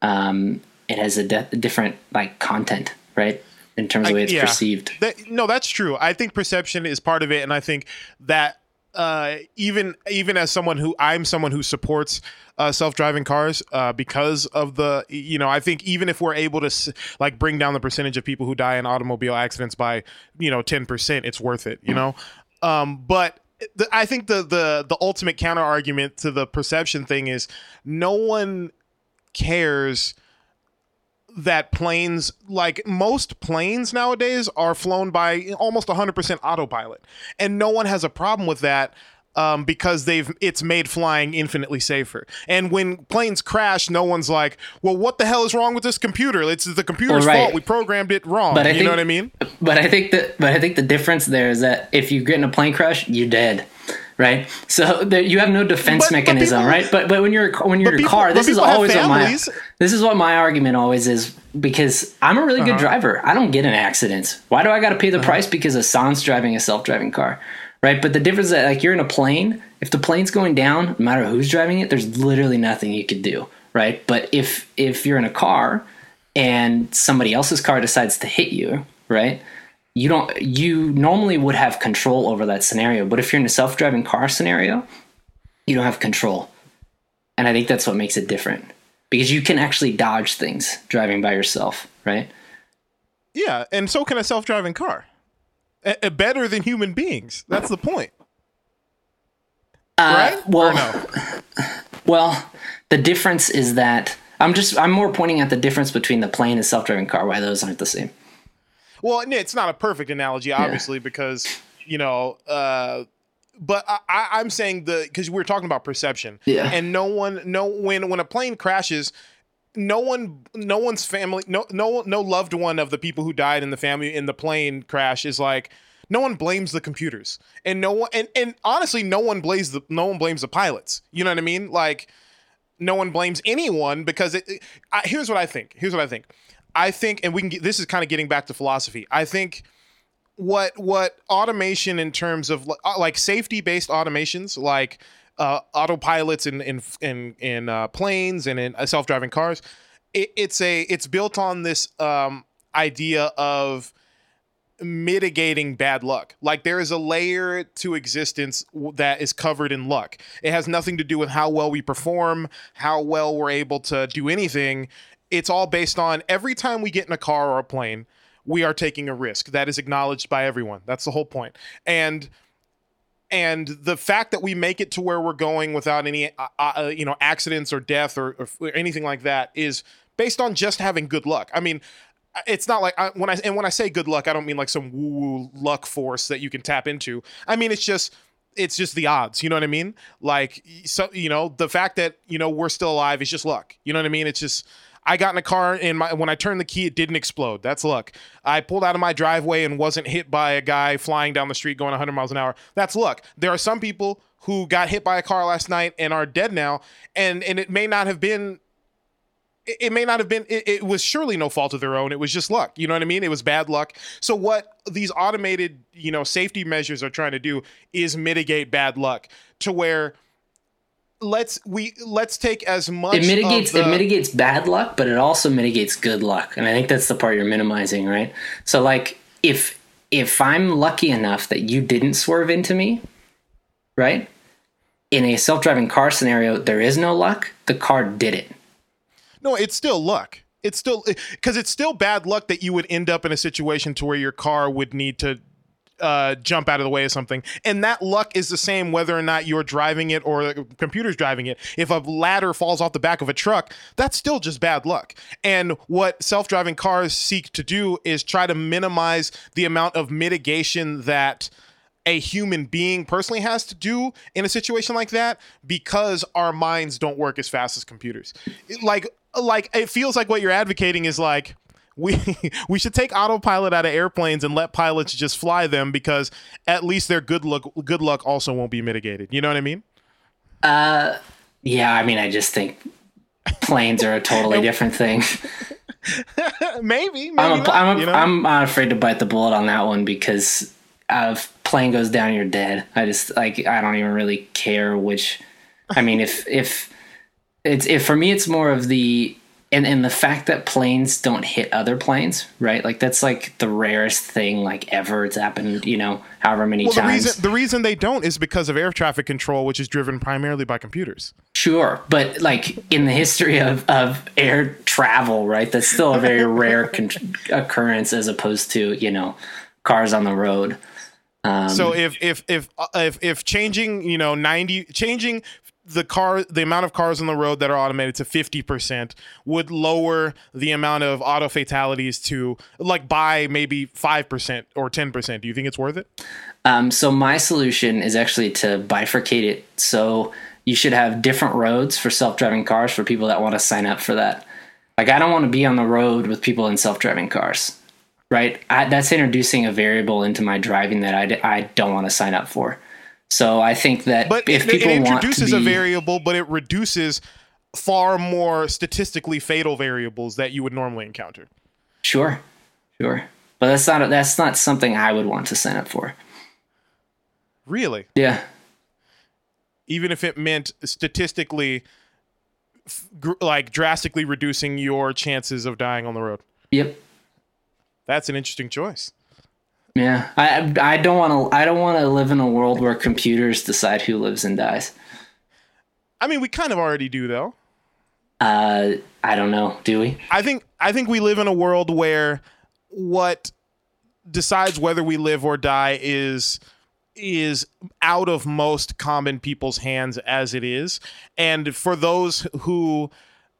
um, it has a de- different like content, right? In terms of the way it's yeah. perceived. That, no, that's true. I think perception is part of it, and I think that uh, even even as someone who I'm someone who supports uh, self-driving cars uh, because of the you know I think even if we're able to like bring down the percentage of people who die in automobile accidents by you know ten percent, it's worth it. You know. Um, but the, I think the the the ultimate counter argument to the perception thing is no one cares that planes like most planes nowadays are flown by almost 100% autopilot and no one has a problem with that um, because they've it's made flying infinitely safer. And when planes crash, no one's like, "Well, what the hell is wrong with this computer? It's the computer's right. fault. We programmed it wrong." But I you think- know what I mean? But I think that but I think the difference there is that if you get in a plane crash, you're dead. Right, so there, you have no defense But- but mechanism, people- right? But but when you're when you're in a people- car, this is always what my this is what my argument always is because I'm a really Uh-huh. good driver. I don't get in accidents. Why do I got to pay the price because Ahsohn's driving a self driving car, right? But the difference is that like you're in a plane. If the plane's going down, no matter who's driving it, there's literally nothing you could do, right? But if if you're in a car and somebody else's car decides to hit you, right? You don't you normally would have control over that scenario, but if you're in a self-driving car scenario, you don't have control. And I think that's what makes it different. Because you can actually dodge things driving by yourself, right? Yeah, and so can a self-driving car. A- better than human beings. That's the point, right? Uh, well, Or no? well, the difference is that I'm just I'm more pointing at the difference between the plane and self-driving car why those aren't the same. Well, it's not a perfect analogy, obviously, because you know. Uh, but I, I'm saying the because we were talking about perception, Yeah. and no one, no when when a plane crashes, no one, no one's family, no no no loved one of the people who died in the family in the plane crash is like. No one blames the computers, and no one, and, and honestly, no one blames the no one blames the pilots. You know what I mean? Like, no one blames anyone because it, it- I, here's what I think. Here's what I think. I think, and we can get this is kind of getting back to philosophy. I think what what automation in terms of uh, like safety based automations, like uh, autopilots in in in in uh, planes and in uh, self driving cars, it, it's a it's built on this um, idea of mitigating bad luck. Like there is a layer to existence that is covered in luck. It has nothing to do with how well we perform, how well we're able to do anything. It's all based on every time we get in a car or a plane, we are taking a risk that is acknowledged by everyone. That's the whole point. And and the fact that we make it to where we're going without any uh, uh, you know accidents or death or, or anything like that is based on just having good luck. I mean, it's not like I, when I and when I say good luck, I don't mean like some woo woo luck force that you can tap into. I mean it's just it's just the odds. You know what I mean? Like so you know the fact that you know we're still alive is just luck. You know what I mean? It's just. I got in a car and my when I turned the key, it didn't explode. That's luck. I pulled out of my driveway and wasn't hit by a guy flying down the street going 100 miles an hour. That's luck. There are some people who got hit by a car last night and are dead now, and and it may not have been it, may not have been it was surely no fault of their own it was just luck you know what i mean it was bad luck so what these automated you know safety measures are trying to do is mitigate bad luck to where let's we let's take as much It mitigates the, it mitigates bad luck, but it also mitigates good luck. And I think that's the part you're minimizing, right? So like if if I'm lucky enough that you didn't swerve into me, right? In a self-driving car scenario, there is no luck. The car did it. no it's still luck it's still because it's still bad luck that you would end up in a situation to where your car would need to uh, jump out of the way of something. And that luck is the same whether or not you're driving it or the computer's driving it. If a ladder falls off the back of a truck, that's still just bad luck. And what self driving cars seek to do is try to minimize the amount of mitigation that a human being personally has to do in a situation like that because our minds don't work as fast as computers. Like like it feels like what you're advocating is like we we should take autopilot out of airplanes and let pilots just fly them because at least their good luck good luck also won't be mitigated. You know what I mean? Uh, Yeah, I mean I just think planes are a totally different thing. maybe, maybe I'm, a, not, I'm, a, you know? I'm not afraid to bite the bullet on that one because uh, if plane goes down, you're dead. I just like I don't even really care which. I mean, if if it's if for me, it's more of the and and the fact that planes don't hit other planes, right? Like that's like the rarest thing like ever. It's happened, you know, however many well, the times. reason the reason they don't is because of air traffic control, which is driven primarily by computers. Sure, but like in the history of, of air travel, right? That's still a very rare con- occurrence as opposed to you know cars on the road. Um, So if if if uh, if if changing, you know, 90 changing the car the amount of cars on the road that are automated to 50% would lower the amount of auto fatalities to like by maybe 5% or 10%. Do you think it's worth it? Um, so my solution is actually to bifurcate it. So you should have different roads for self-driving cars for people that want to sign up for that. Like I don't want to be on the road with people in self-driving cars, right? I, that's introducing a variable into my driving that I, I don't want to sign up for. So I think that But if it, people it want to introduces be, a variable, but it reduces far more statistically fatal variables that you would normally encounter. sure, sure, but that's not that's not something I would want to sign up for. Really? Yeah, Even if it meant statistically like drastically reducing your chances of dying on the road. yep. That's an interesting choice. Yeah, I I don't want to I don't want to live in a world where computers decide who lives and dies. I mean, we kind of already do though. Uh, I don't know. Do we? I think I think we live in a world where what decides whether we live or die is is out of most common people's hands as it is and for those who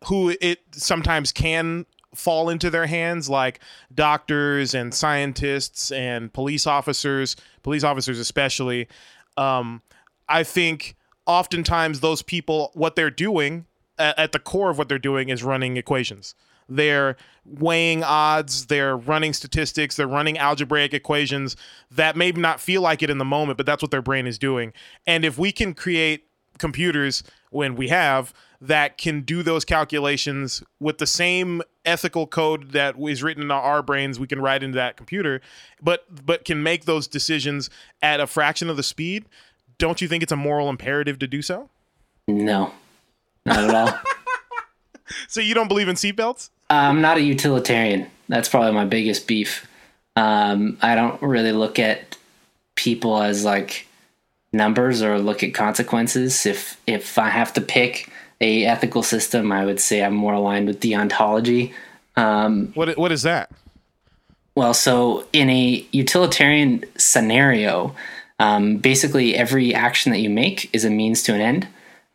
who it sometimes can fall into their hands like doctors and scientists and police officers police officers especially um, i think oftentimes those people what they're doing at, the core of what they're doing is running equations. They're weighing odds they're running statistics they're running algebraic equations that may not feel like it in the moment but that's what their brain is doing. And if we can create computers when we have that can do those calculations with the same ethical code that is written in our brains we can write into that computer but but can make those decisions at a fraction of the speed don't you think it's a moral imperative to do so No, not at all. so you don't believe in seatbelts I'm not a utilitarian. That's probably my biggest beef. Um, I don't really look at people as like numbers or look at consequences. If if I have to pick a ethical system, I would say I'm more aligned with deontology. Um, what what is that Well, so in a utilitarian scenario, um, basically every action that you make is a means to an end.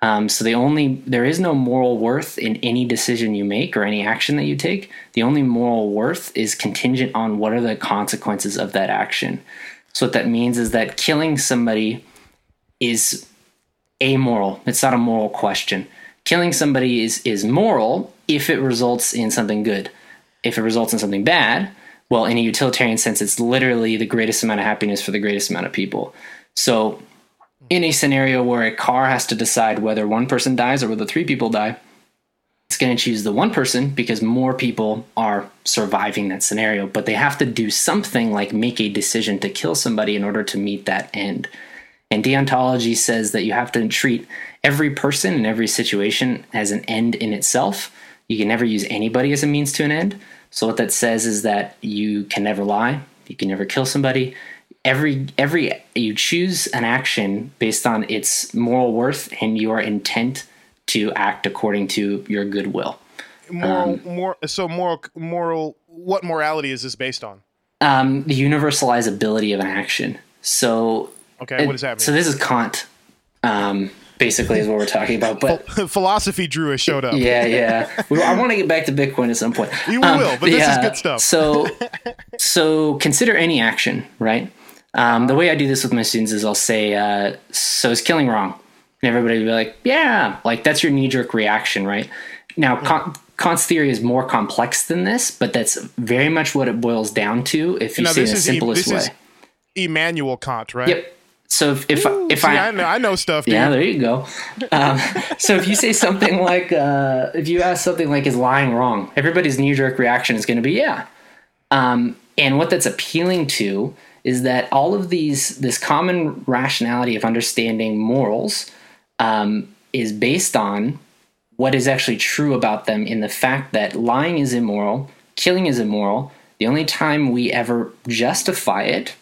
Um, so the only there is no moral worth in any decision you make or any action that you take. The only moral worth is contingent on what are the consequences of that action. So what that means is that killing somebody is amoral. It's not a moral question. Killing somebody is is moral if it results in something good. If it results in something bad, well, in a utilitarian sense, it's literally the greatest amount of happiness for the greatest amount of people. So, in a scenario where a car has to decide whether one person dies or whether three people die, it's going to choose the one person because more people are surviving that scenario. But they have to do something like make a decision to kill somebody in order to meet that end. And deontology says that you have to treat every person in every situation as an end in itself. You can never use anybody as a means to an end. So what that says is that you can never lie, you can never kill somebody. Every every you choose an action based on its moral worth and your intent to act according to your goodwill. moral more so moral moral what morality is this based on Um, the universalizability of an action. So okay what does that mean So this is Kant, um, basically, is what we're talking about. But philosophy drew has showed up yeah, yeah. We- I want to get back to Bitcoin at some point. You will, but this is good stuff. So, so consider any action, right? Um, the way I do this with my students is I'll say, uh, "So is killing wrong?" And everybody will be like, "Yeah," like that's your knee jerk reaction, right? Now, Kant, Kant's theory is more complex than this, but that's very much what it boils down to. If you Now, say this the is simplest this way. is Immanuel Kant right Yep. So if if, if See, I I know I know stuff dude. yeah, there you go. Um, so if you say something like, uh, if you ask something like, "Is lying wrong?" Everybody's knee jerk reaction is going to be, "Yeah." Um, and what that's appealing to is that all of these, this common rationality of understanding morals, um, is based on what is actually true about them in the fact that lying is immoral, killing is immoral. The only time we ever justify it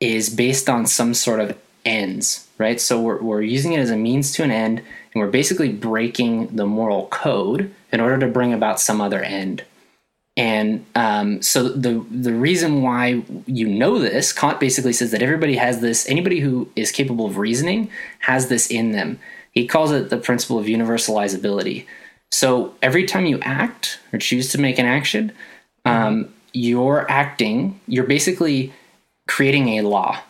is based on some sort of ends, right? So we're, we're using it as a means to an end, and we're basically breaking the moral code in order to bring about some other end. And um, so the the reason why you know this, Kant basically says that everybody has this. Anybody who is capable of reasoning has this in them. He calls it the principle of universalizability. So every time you act or choose to make an action, um, you're acting. You're basically creating a law,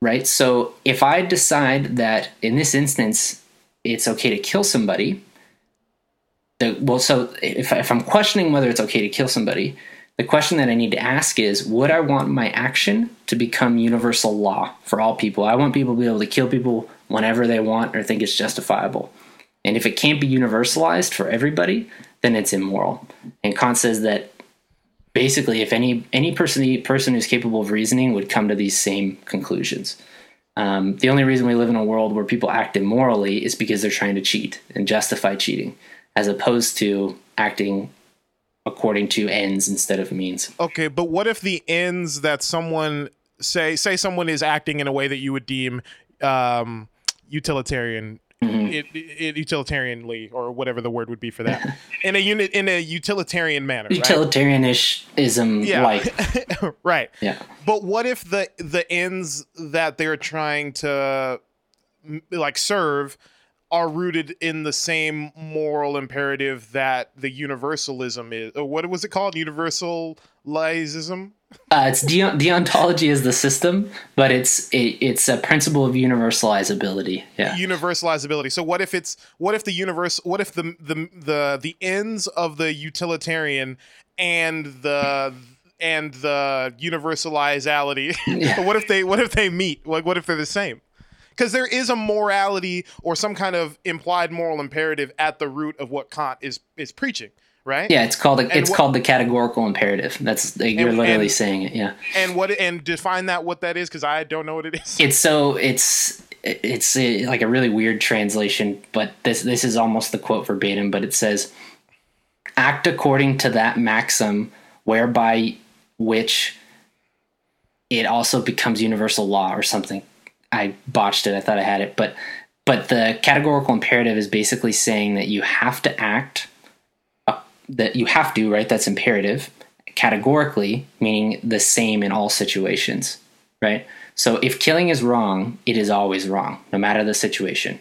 right? So if I decide that in this instance it's okay to kill somebody, the, well, so if, if I'm questioning whether it's okay to kill somebody, the question that I need to ask is Would I want my action to become universal law for all people? I want people to be able to kill people whenever they want or think it's justifiable. And if it can't be universalized for everybody, then it's immoral. And Kant says that basically, if any any person person who's capable of reasoning would come to these same conclusions. Um, the only reason we live in a world where people act immorally is because they're trying to cheat and justify cheating as opposed to acting according to ends instead of means. Okay, but what if the ends that someone say say someone is acting in a way that you would deem um, utilitarian. Mm. it, it, utilitarianly or whatever the word would be for that. In a unit in a utilitarian manner right? Utilitarianism yeah. like. Right. Yeah. But what if the the ends that they're trying to like serve are rooted in the same moral imperative that the universalism is or what was it called? Universalism uh, it's de- deontology is the system, but it's it, it's a principle of universalizability. Yeah, universalizability. So what if it's what if the universe? What if the the the the ends of the utilitarian and the and the universalizality? Yeah. what if they what if they meet? Like what if they're the same? Because there is a morality or some kind of implied moral imperative at the root of what Kant is is preaching, right? yeah. It's called a, it's what- called the categorical imperative. That's like, you're And- literally and- saying it. Yeah, And what and define that what that is because I don't know what it is. it's so it's it's uh like a really weird translation, but this this is almost the quote verbatim. But it says, "Act according to that maxim, whereby which it also becomes universal law or something." I botched it. I thought I had it, but but the categorical imperative is basically saying that you have to act that you have to right. That's imperative categorically, meaning the same in all situations, right? So if killing is wrong, it is always wrong, no matter the situation.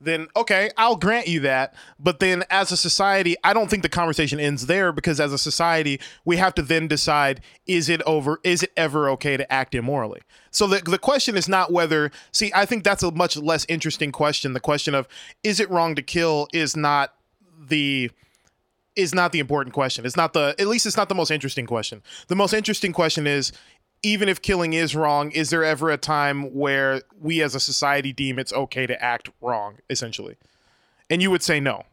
then okay, I'll grant you that. But then as a society, I don't think the conversation ends there because as a society, we have to then decide is it over is it ever okay to act immorally? So the the question is not whether see, I think that's a much less interesting question. The question of is it wrong to kill is not the is not the important question. It's not the at least it's not the most interesting question. The most interesting question is even if killing is wrong, is there ever a time where we as a society deem it's okay to act wrong, essentially? And you would say no.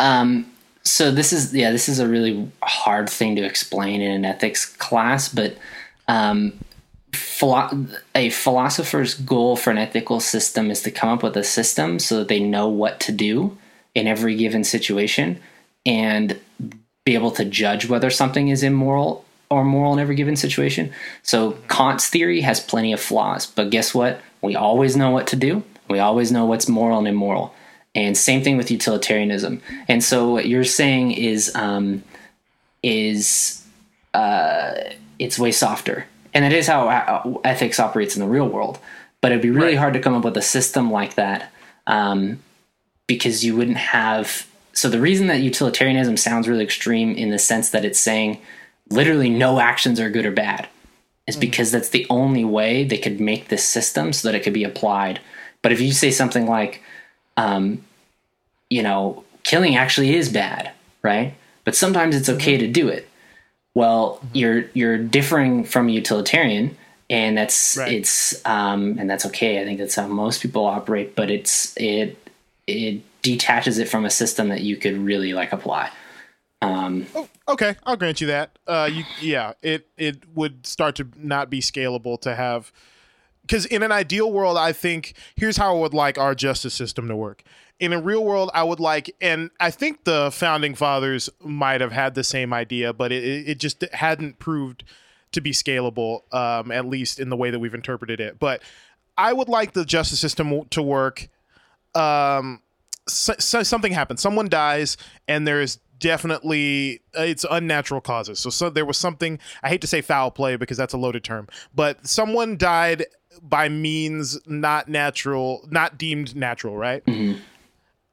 Um, so this is yeah, this is a really hard thing to explain in an ethics class, but um, philo- a philosopher's goal for an ethical system is to come up with a system so that they know what to do in every given situation and be able to judge whether something is immoral or moral in every given situation. So Kant's theory has plenty of flaws, but guess what? We always know what to do. We always know what's moral and immoral. And same thing with utilitarianism. And so what you're saying is um, is uh, it's way softer, and that is how uh, ethics operates in the real world. But it'd be really Right. hard to come up with a system like that um, because you wouldn't have. So the reason that utilitarianism sounds really extreme in the sense that it's saying literally no actions are good or bad is because that's the only way they could make this system so that it could be applied. But if you say something like, um, you know, killing actually is bad, right? But sometimes it's okay to do it. Well, you're you're differing from a utilitarian, and that's Right. it's um, and that's okay. I think that's how most people operate. But it's it it detaches it from a system that you could really like apply. Um, Oh, okay, I'll grant you that. Uh, you, yeah, it it would start to not be scalable to have because in an ideal world, I think here's how I would like our justice system to work. In a real world, I would like, and I think the founding fathers might have had the same idea, but it, it just hadn't proved to be scalable, um, at least in the way that we've interpreted it. But I would like the justice system to work um, so, so something happens. Someone dies, and there's definitely uh, it's unnatural causes. So, so there was something. I hate to say foul play because that's a loaded term, but someone died by means not natural, not deemed natural, right?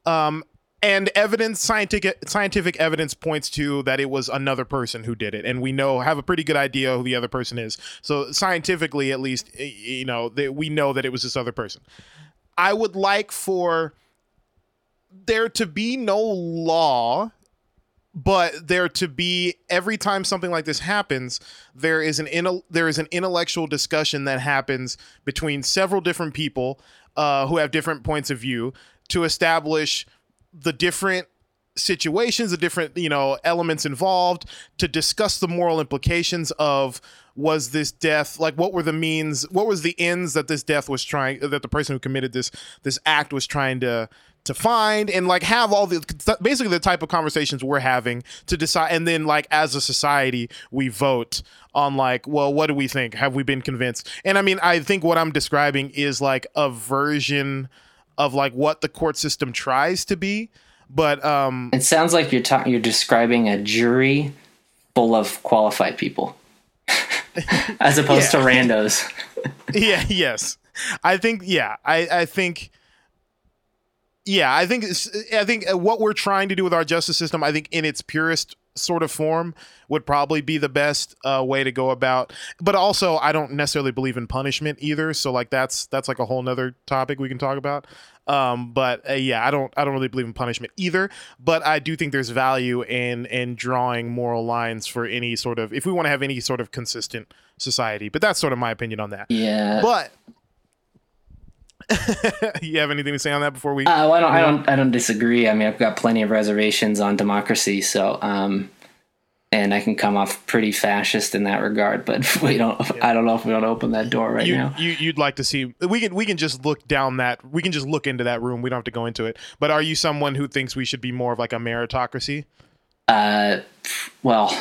Um, and evidence, scientific scientific evidence points to that it was another person who did it, and we know have a pretty good idea who the other person is. So scientifically, at least, you know, we know that it was this other person. I would like for there to be no law but there to be every time something like this happens there is an intel- there is an intellectual discussion that happens between several different people uh, who have different points of view to establish the different situations the different you know elements involved to discuss the moral implications of was this death like what were the means what was the ends that this death was trying that the person who committed this this act was trying to to find and like have all the basically the type of conversations we're having to decide and then like as a society we vote on like well what do we think? Have we been convinced? And i mean i think what i'm describing is like a version of like what the court system tries to be but um It sounds like you're you're describing a jury full of qualified people, as opposed to randos. yeah yes. I think yeah i i think yeah i think i think uh, what we're trying to do with our justice system i think in its purest sort of form would probably be the best uh, way to go about. But also i don't necessarily believe in punishment either so like that's that's like a whole nother topic we can talk about. Um but uh, yeah i don't i don't really believe in punishment either. But i do think there's value in in drawing moral lines for any sort of if we want to have any sort of consistent society. But that's sort of my opinion on that. Yeah. but you have anything to say on that before we? Uh, well, I don't. I don't. I don't disagree. I mean, I've got plenty of reservations on democracy, so um, and I can come off pretty fascist in that regard. But we don't. I don't know if we want to open that door right you, now. you you'd like to see we can we can just look down that we can just look into that room. We don't have to go into it. But are you someone who thinks we should be more of like a meritocracy? Uh, well,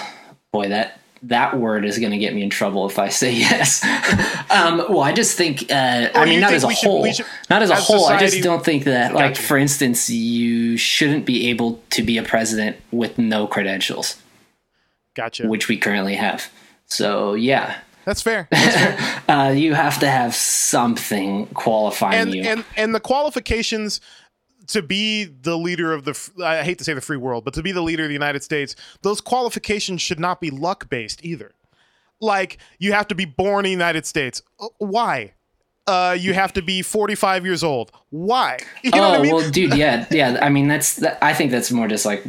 boy, that that word is going to get me in trouble if I say yes. um, well, I just think. Uh, I mean, not as a we should- whole. should- not as a as whole. I just don't think that, like, for instance, you shouldn't be able to be a president with no credentials, Gotcha. which we currently have. So yeah, That's fair. That's fair. uh, you have to have something qualifying and you. and and the qualifications to be the leader of the I hate to say the free world, but to be the leader of the United States, those qualifications should not be luck based either. Like you have to be born in the United States. Uh, Why? Uh, you have to be 45 years old. Why? You know oh what I mean? well, dude, yeah, yeah. I mean, that's. That, I think that's more just like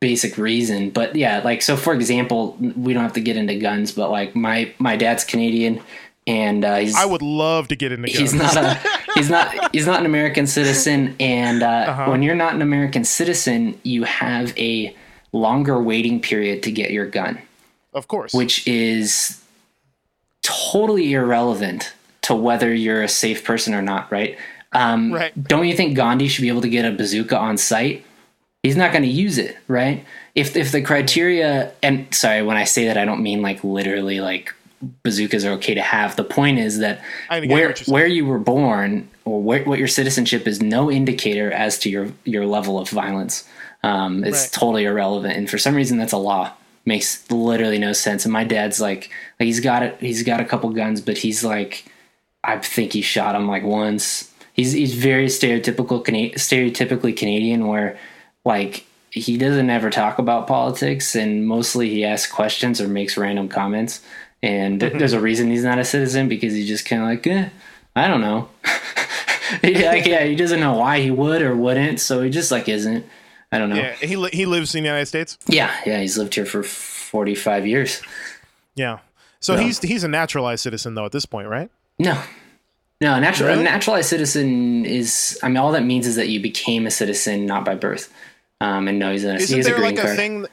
basic reason. But yeah, like so. For example, we don't have to get into guns, but like my my dad's Canadian, and uh, he's I would love to get into guns. he's not a he's not he's not an American citizen. And uh, Uh-huh. when you're not an American citizen, you have a longer waiting period to get your gun, of course. which is totally irrelevant to whether you're a safe person or not. Right. Um, Right. Don't you think Gandhi should be able to get a bazooka on site? He's not going to use it, right? If if the criteria and sorry, when I say that, I don't mean like literally like bazookas are okay to have. The point is that where where you were born or where, what your citizenship is no indicator as to your your level of violence. Um, it's Right. totally irrelevant, and for some reason, that's a law. Makes literally no sense. And my dad's like, like he's got it. He's got a couple guns, but he's like, I think he shot him like once. He's he's very stereotypical stereotypically Canadian, where like he doesn't ever talk about politics, and mostly he asks questions or makes random comments. And th- there's a reason he's not a citizen because he's just kind of like, eh, I don't know. Like, yeah, he doesn't know why he would or wouldn't, so he just like isn't. I don't know. yeah, he li- he lives in the United States. Yeah, yeah, he's lived here for 45 years. Yeah. So No. he's he's a naturalized citizen though at this point, right? No. No, a natural, Really? a naturalized citizen is, I mean, all that means is that you became a citizen not by birth. Um, and no, he's a, Isn't he has a there green like card. a thing?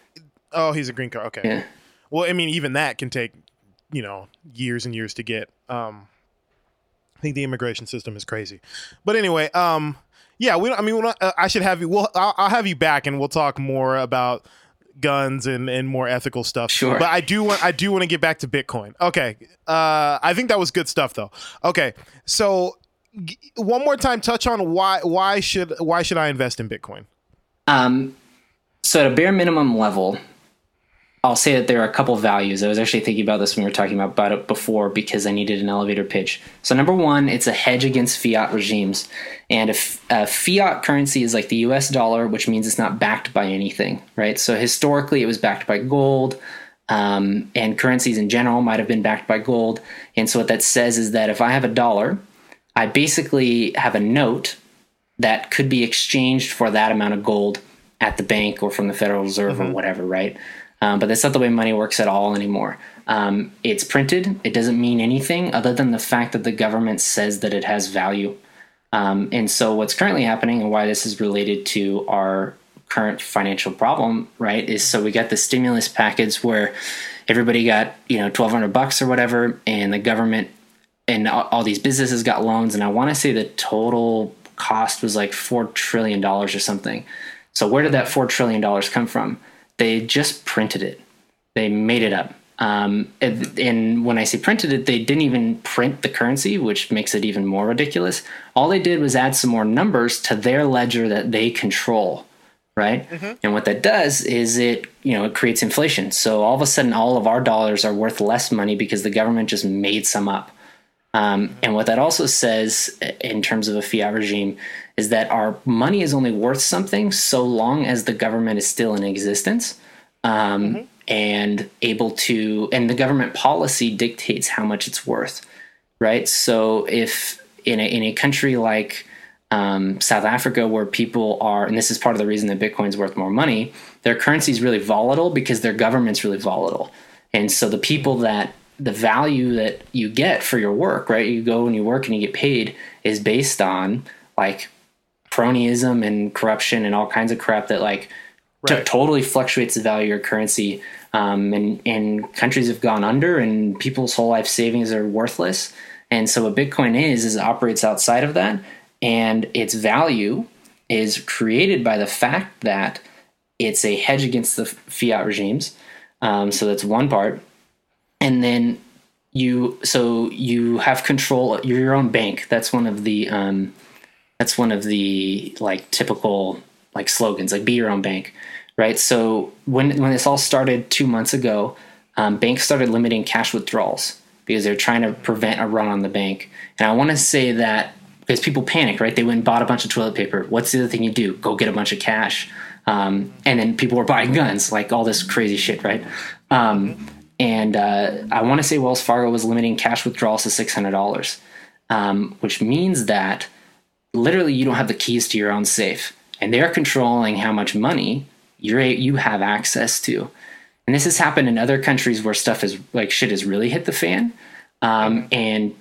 oh, he's a green card. Okay. Yeah. Well, I mean, even that can take, you know, years and years to get. Um, I think the immigration system is crazy, but anyway, um, yeah, we. I mean, not, uh, I should have you. Well, I'll, I'll have you back, and we'll talk more about guns and and more ethical stuff. Sure. But I do want I do want to get back to Bitcoin. Okay. Uh, I think that was good stuff though. Okay. So g- one more time, touch on why why should why should I invest in Bitcoin? Um, so at a bare minimum level, I'll say that there are a couple values. I was actually thinking about this when we were talking about, about it before because I needed an elevator pitch. So number one, it's a hedge against fiat regimes, and if a fiat currency is like the U.S. dollar, which means it's not backed by anything, right? So historically, it was backed by gold. Um, and currencies in general might have been backed by gold. And so, what that says is that if I have a dollar, I basically have a note that could be exchanged for that amount of gold at the bank or from the Federal Reserve or whatever, right? Um, but that's not the way money works at all anymore. Um, it's printed. It doesn't mean anything other than the fact that the government says that it has value. Um, and so, what's currently happening and why this is related to our current financial problem, right, is so we got the stimulus package where everybody got you know twelve hundred bucks or whatever, and the government and all, these businesses got loans, and I want to say the total cost was like four trillion dollars or something. So where did that four trillion dollars come from? They just printed it. They made it up. Um, and, and when I say printed it, they didn't even print the currency, which makes it even more ridiculous. All they did was add some more numbers to their ledger that they control, right? And what that does is it, you know, it creates inflation. So all of a sudden, all of our dollars are worth less money because the government just made some up. Um, and what that also says in terms of a fiat regime is that our money is only worth something so long as the government is still in existence um, and able to, and the government policy dictates how much it's worth, right? So if in a, in a country like um, South Africa, where people are, and this is part of the reason that Bitcoin's worth more money, their currency is really volatile because their government's really volatile. And so the people that the value that you get for your work, right? You go and you work and you get paid is based on like cronyism and corruption and all kinds of crap that like t- totally fluctuates the value of your currency. Um, and, and countries have gone under and people's whole life savings are worthless. And so what Bitcoin is, is it operates outside of that and its value is created by the fact that it's a hedge against the fiat regimes. Um, so that's one part and then you so you have control you're your own bank. That's one of the um that's one of the like typical like slogans like be your own bank right? So when when this all started two months ago um, banks started limiting cash withdrawals because they're trying to prevent a run on the bank. And i want to say that because people panic right? They went and bought a bunch of toilet paper. What's the other thing you do? Go get a bunch of cash. Um, and then people were buying guns like all this crazy shit right? Um, and uh, I want to say Wells Fargo was limiting cash withdrawals to six hundred dollars, um, which means that literally you don't have the keys to your own safe, and they're controlling how much money you're you have access to. And this has happened in other countries where stuff is like shit has really hit the fan. Um, and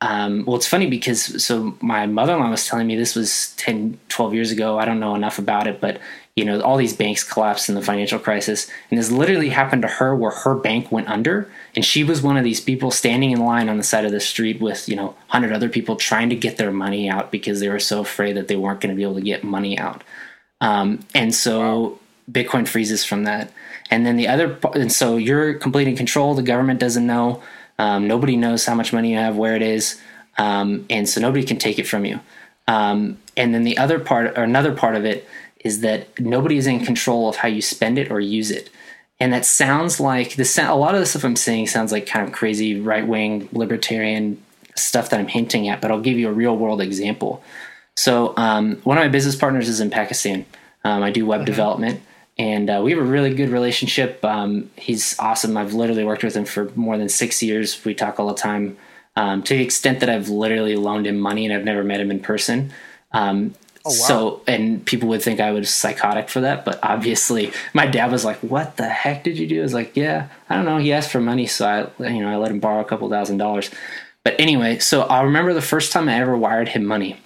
um, well, it's funny because so my mother-in-law was telling me this was 10, 12 years ago. I don't know enough about it, but you know, all these banks collapsed in the financial crisis, and this literally happened to her where her bank went under, and she was one of these people standing in line on the side of the street with you know hundred other people trying to get their money out because they were so afraid that they weren't going to be able to get money out. Um, and so Bitcoin freezes from that. And then the other, and so you're completely in control. The government doesn't know. Um, nobody knows how much money you have, where it is, um, and so nobody can take it from you. Um, and then the other part, or another part of it, is that nobody is in control of how you spend it or use it. And that sounds like this. A lot of the stuff I'm saying sounds like kind of crazy right wing libertarian stuff that I'm hinting at. But I'll give you a real world example. So um, one of my business partners is in Pakistan. Um, I do web development, and uh, we have a really good relationship. Um, he's awesome. I've literally worked with him for more than six years. We talk all the time. Um, to the extent that I've literally loaned him money and I've never met him in person. Um, So, and people would think I was psychotic for that, but obviously, my dad was like, "What the heck did you do?" I was like, "Yeah, I don't know." He asked for money, so I, you know, I let him borrow a couple thousand dollars. But anyway, so I remember the first time I ever wired him money.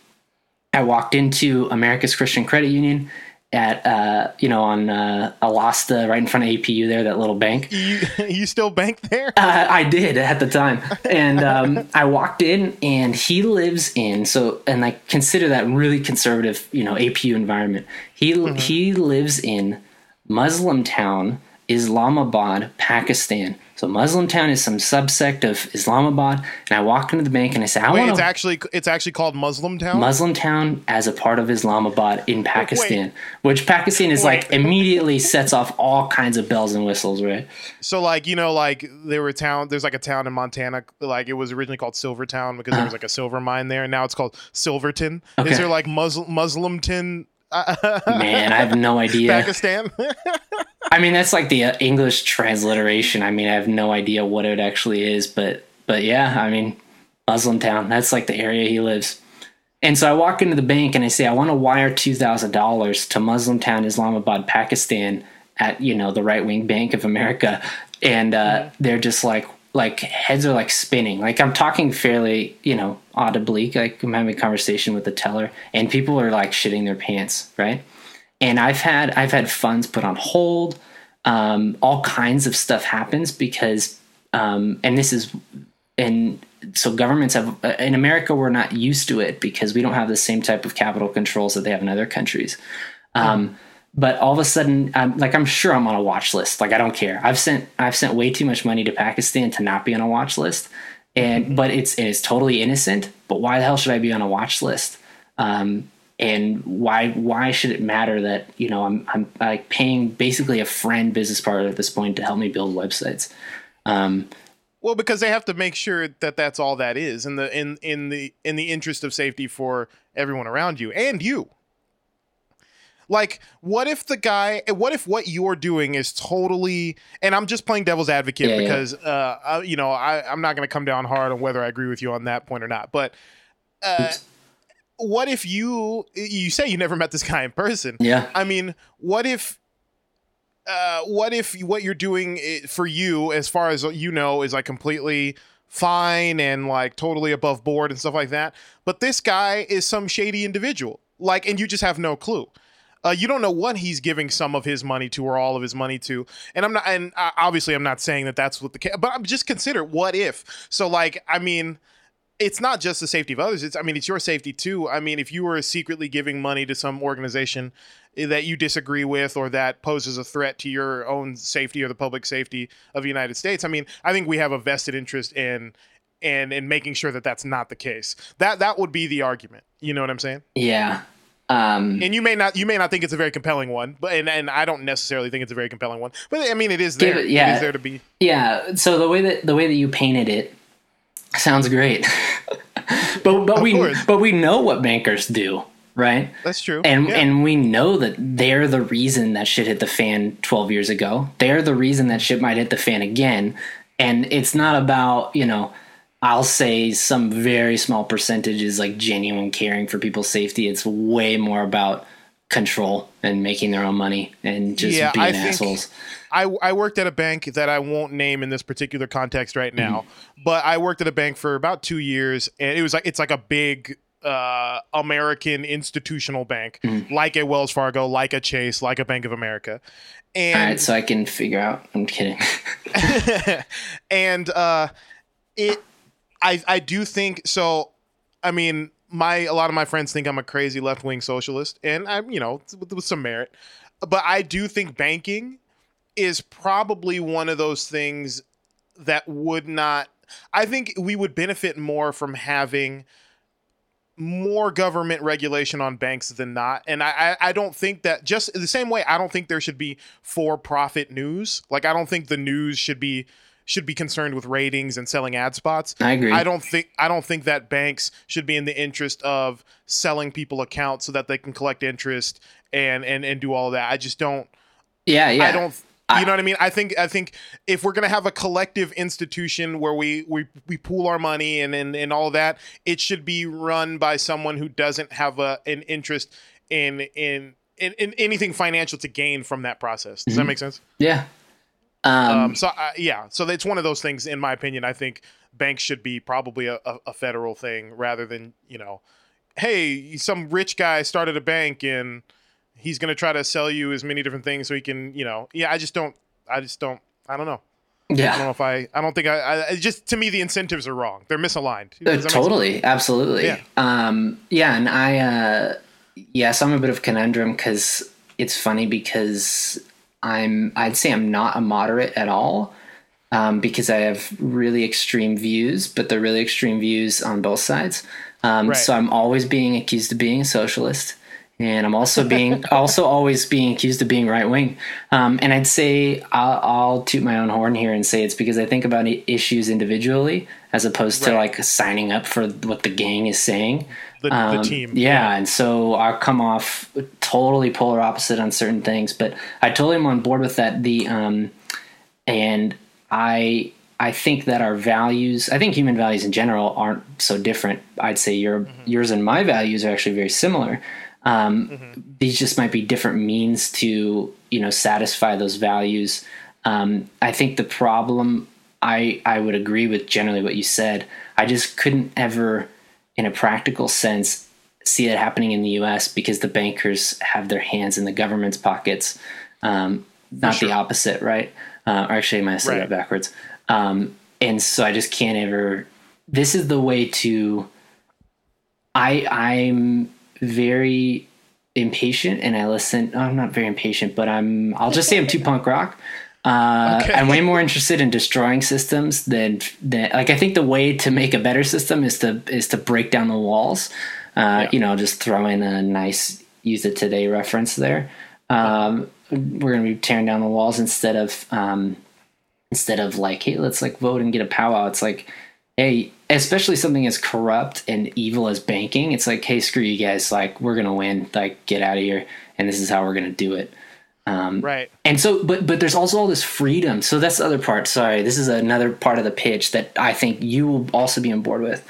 I walked into America's Christian Credit Union at uh, you know on uh, Alosta, right in front of APU there, that little bank. You, you still bank there? Uh, I did at the time, and um, I walked in, and he lives in so, and I consider that really conservative, you know, APU environment. He he lives in Muslim town, Islamabad, Pakistan. So Muslim town is some subsect of Islamabad, and I walk into the bank and I say, I Wait, want it's actually it's actually called Muslim Town. Muslim town as a part of Islamabad in Pakistan, which Pakistan is like immediately sets off all kinds of bells and whistles, right? so like you know like there were town there's like a town in Montana like it was originally called Silvertown because there uh-huh. was like a silver mine there and now it's called Silverton. Okay. Is there like Muslim Muslimton uh, Man, I have no idea. Pakistan? I mean, that's like the uh, English transliteration. I mean, I have no idea what it actually is, but but yeah, I mean, Muslim town. That's like the area he lives. And so I walk into the bank and I say, I want to wire two thousand dollars to Muslim town, Islamabad, Pakistan, at you know the right wing Bank of America, and uh, they're just like like heads are like spinning. Like I'm talking fairly, you know, audibly. Like I'm having a conversation with the teller, and people are like shitting their pants, right? And I've had I've had funds put on hold. Um, all kinds of stuff happens because, um, and this is, and so governments have in America we're not used to it because we don't have the same type of capital controls that they have in other countries. Um, but all of a sudden, I'm like I'm sure I'm on a watch list. Like I don't care. I've sent I've sent way too much money to Pakistan to not be on a watch list, and but it's it's totally innocent. But why the hell should I be on a watch list? Um, and why why should it matter that you know I'm I'm like paying basically a friend business partner at this point to help me build websites. Um, Well, because they have to make sure that that's all that is in the in in the in the interest of safety for everyone around you and you. Like, what if the guy? What if what you're doing is totally? And I'm just playing devil's advocate Yeah, yeah. because, uh, I, you know, I, I'm not going to come down hard on whether I agree with you on that point or not. But, uh, what if you you say you never met this guy in person? yeah, I mean, what if, uh, what if what you're doing for you, as far as you know, is like completely fine and like totally above board and stuff like that, but this guy is some shady individual, like, and you just have no clue. Uh, you don't know what he's giving some of his money to or all of his money to, and I'm not, and uh, obviously I'm not saying that that's what the case, but I'm just consider what if. So like, I mean, it's not just the safety of others. It's I mean it's your safety too. I mean if you were secretly giving money to some organization that you disagree with or that poses a threat to your own safety or the public safety of the United States, I mean I think we have a vested interest in and in making sure that that's not the case. That that would be the argument. You know what I'm saying? yeah. Um, And you may not you may not think it's a very compelling one, but and, and I don't necessarily think it's a very compelling one. But I mean it is there. it- yeah. It is there to be. Yeah. So the way that the way that you painted it sounds great, but but we course. but we know what bankers do, right? That's true. And Yeah. and we know that they're the reason that shit hit the fan 12 years ago. They're the reason that shit might hit the fan again. And it's not about, you know, I'll say some very small percentage is like genuine caring for people's safety. It's way more about control and making their own money and just Yeah, being I assholes. I, I worked at a bank that I won't name in this particular context right now, Mm-hmm. but I worked at a bank for about two years, and it was like it's like a big uh, American institutional bank, Mm-hmm. like a Wells Fargo, like a Chase, like a Bank of America, All and right, so I can figure out. I'm kidding. and uh, it I I do think so. I mean, my a lot of my friends think I'm a crazy left wing socialist, and I'm you know with, with some merit, but I do think banking is probably one of those things that would not. I think we would benefit more from having more government regulation on banks than not. And I, I, I don't think that just the same way I don't think there should be for profit news. Like I don't think the news should be should be concerned with ratings and selling ad spots. I agree. I don't think I don't think that banks should be in the interest of selling people accounts so that they can collect interest and and and do all that. I just don't yeah, yeah. I don't. You know what I mean? I think I think if we're gonna have a collective institution where we we, we pool our money and, and and all that, it should be run by someone who doesn't have a an interest in in in, in anything financial to gain from that process. Does that mm-hmm. make sense? Yeah. Um, Um, so uh, yeah, so it's one of those things. In my opinion, I think banks should be probably a, a, federal thing rather than you know, hey, some rich guy started a bank and he's gonna try to sell you as many different things so he can you know. Yeah, I just don't. I just don't. I don't know. Yeah, I don't know if I. I don't think I. I just to me, the incentives are wrong. They're misaligned. Uh, make sense? totally, absolutely. Yeah. Um, yeah, and I, uh, yeah, so I'm a bit of a conundrum because it's funny because I'm, I'd say I'm not a moderate at all, um, because I have really extreme views, but they're really extreme views on both sides. Um, Right. So I'm always being accused of being a socialist, and I'm also being also always being accused of being right wing. Um, and I'd say I'll, I'll toot my own horn here and say it's because I think about issues individually as opposed to like signing up for what the gang is saying. The, the Um, team. Yeah, and so I'll come off totally polar opposite on certain things, but I totally am on board with that. The um, and I I think that our values, I think human values in general aren't so different. I'd say your yours and my values are actually very similar. Um, These just might be different means to you know satisfy those values. Um, I think the problem I I would agree with generally what you said. I just couldn't ever, in a practical sense, see it happening in the U.S. because the bankers have their hands in the government's pockets, um, not the opposite, right? Uh, or actually, I might said Right. that backwards. Um, and so I just can't ever. This is the way to. I I'm very impatient, and I listen. I'm not very impatient, but I'm. I'll just say I'm too punk rock. Uh, Okay. I'm way more interested in destroying systems than than like I think the way to make a better system is to is to break down the walls. Uh, You know, just throw in a nice use it today reference there. Um, we're gonna be tearing down the walls instead of um, instead of like, hey, let's like vote and get a powwow. It's like, hey, especially something as corrupt and evil as banking. It's like, hey, screw you guys. Like, we're gonna win. Like, get out of here. And this is how we're gonna do it. Right. And so, but but there's also all this freedom. So that's the other part. Sorry, this is another part of the pitch that I think you will also be on board with.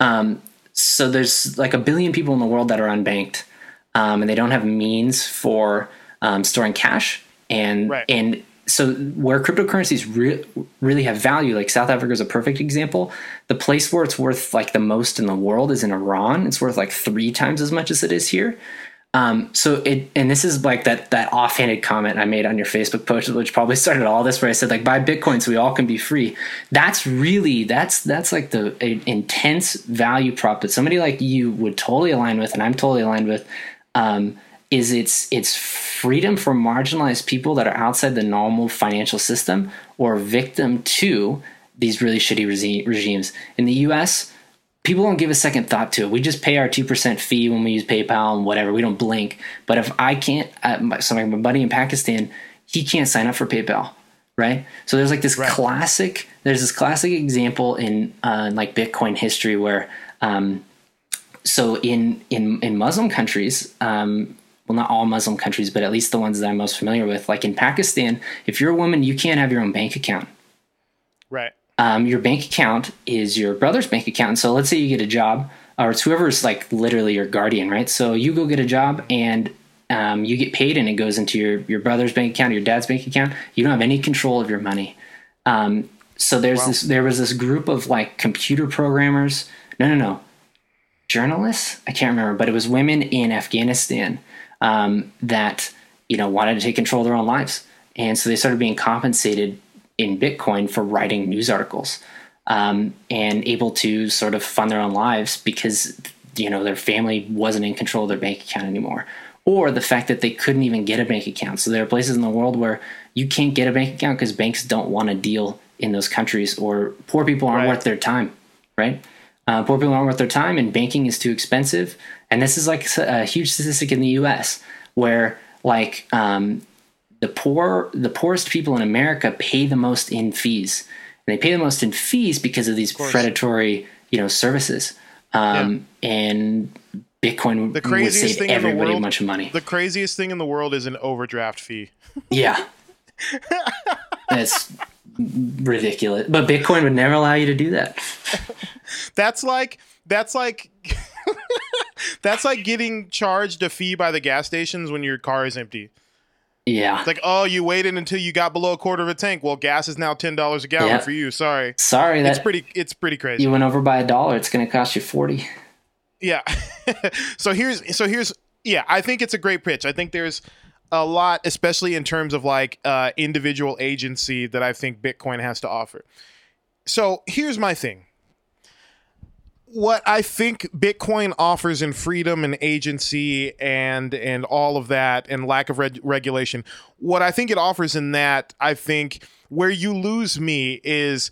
Um, so there's like a billion people in the world that are unbanked, um, and they don't have means for um, storing cash. And Right. and so where cryptocurrencies re- really have value, like South Africa is a perfect example. The place where it's worth like the most in the world is in Iran. It's worth like three times as much as it is here. Um, so it, and this is like that that offhanded comment I made on your Facebook post, which probably started all this, where I said like buy Bitcoin so we all can be free. That's really that's that's like the intense value prop that somebody like you would totally align with, and I'm totally aligned with. Um, is it's it's freedom for marginalized people that are outside the normal financial system or victim to these really shitty regi- regimes in the U.S people don't give a second thought to it. We just pay our two percent fee when we use PayPal and whatever. We don't blink. But if I can't, uh, my, so my buddy in Pakistan, he can't sign up for PayPal, right? So there's like this Right. classic. There's this classic example in uh, like Bitcoin history where, um, so in in in Muslim countries. Um, well, not all Muslim countries, but at least the ones that I'm most familiar with. Like in Pakistan, if you're a woman, you can't have your own bank account Right. Um, your bank account is your brother's bank account. And so let's say you get a job, or it's whoever's like literally your guardian, right? So you go get a job and um, you get paid, and it goes into your your brother's bank account, your dad's bank account. You don't have any control of your money. Um, so there's this. There was this group of like computer programmers. No, no, no. Journalists. I can't remember, but it was women in Afghanistan um, that you know wanted to take control of their own lives, and so they started being compensated in Bitcoin for writing news articles um, and able to sort of fund their own lives because you know their family wasn't in control of their bank account anymore, or the fact that they couldn't even get a bank account. So there are places in the world where you can't get a bank account because banks don't want to deal in those countries, or poor people aren't Right. worth their time, right? Uh, poor people aren't worth their time, and banking is too expensive. And this is like a huge statistic in the U.S. where like um, the poor the poorest people in America pay the most in fees. And they pay the most in fees because of these predatory, you know, services. Um, and Bitcoin The would save thing in the everybody a world. bunch of money. The craziest thing in the world is an overdraft fee. yeah. That's ridiculous. But Bitcoin would never allow you to do that. That's like that's like that's like getting charged a fee by the gas stations when your car is empty. Yeah. It's like, oh, you waited until you got below a quarter of a tank. Well, gas is now ten dollars a gallon Yeah. for you. Sorry, Sorry it's pretty. It's pretty crazy. you went over by a dollar. It's going to cost you 40. Yeah. so here's so here's yeah, I think it's a great pitch. I think there's a lot, especially in terms of like uh, individual agency that I think Bitcoin has to offer. So here's my thing. What I think Bitcoin offers in freedom and agency and and all of that and lack of reg- regulation, what I think it offers in that, I think where you lose me is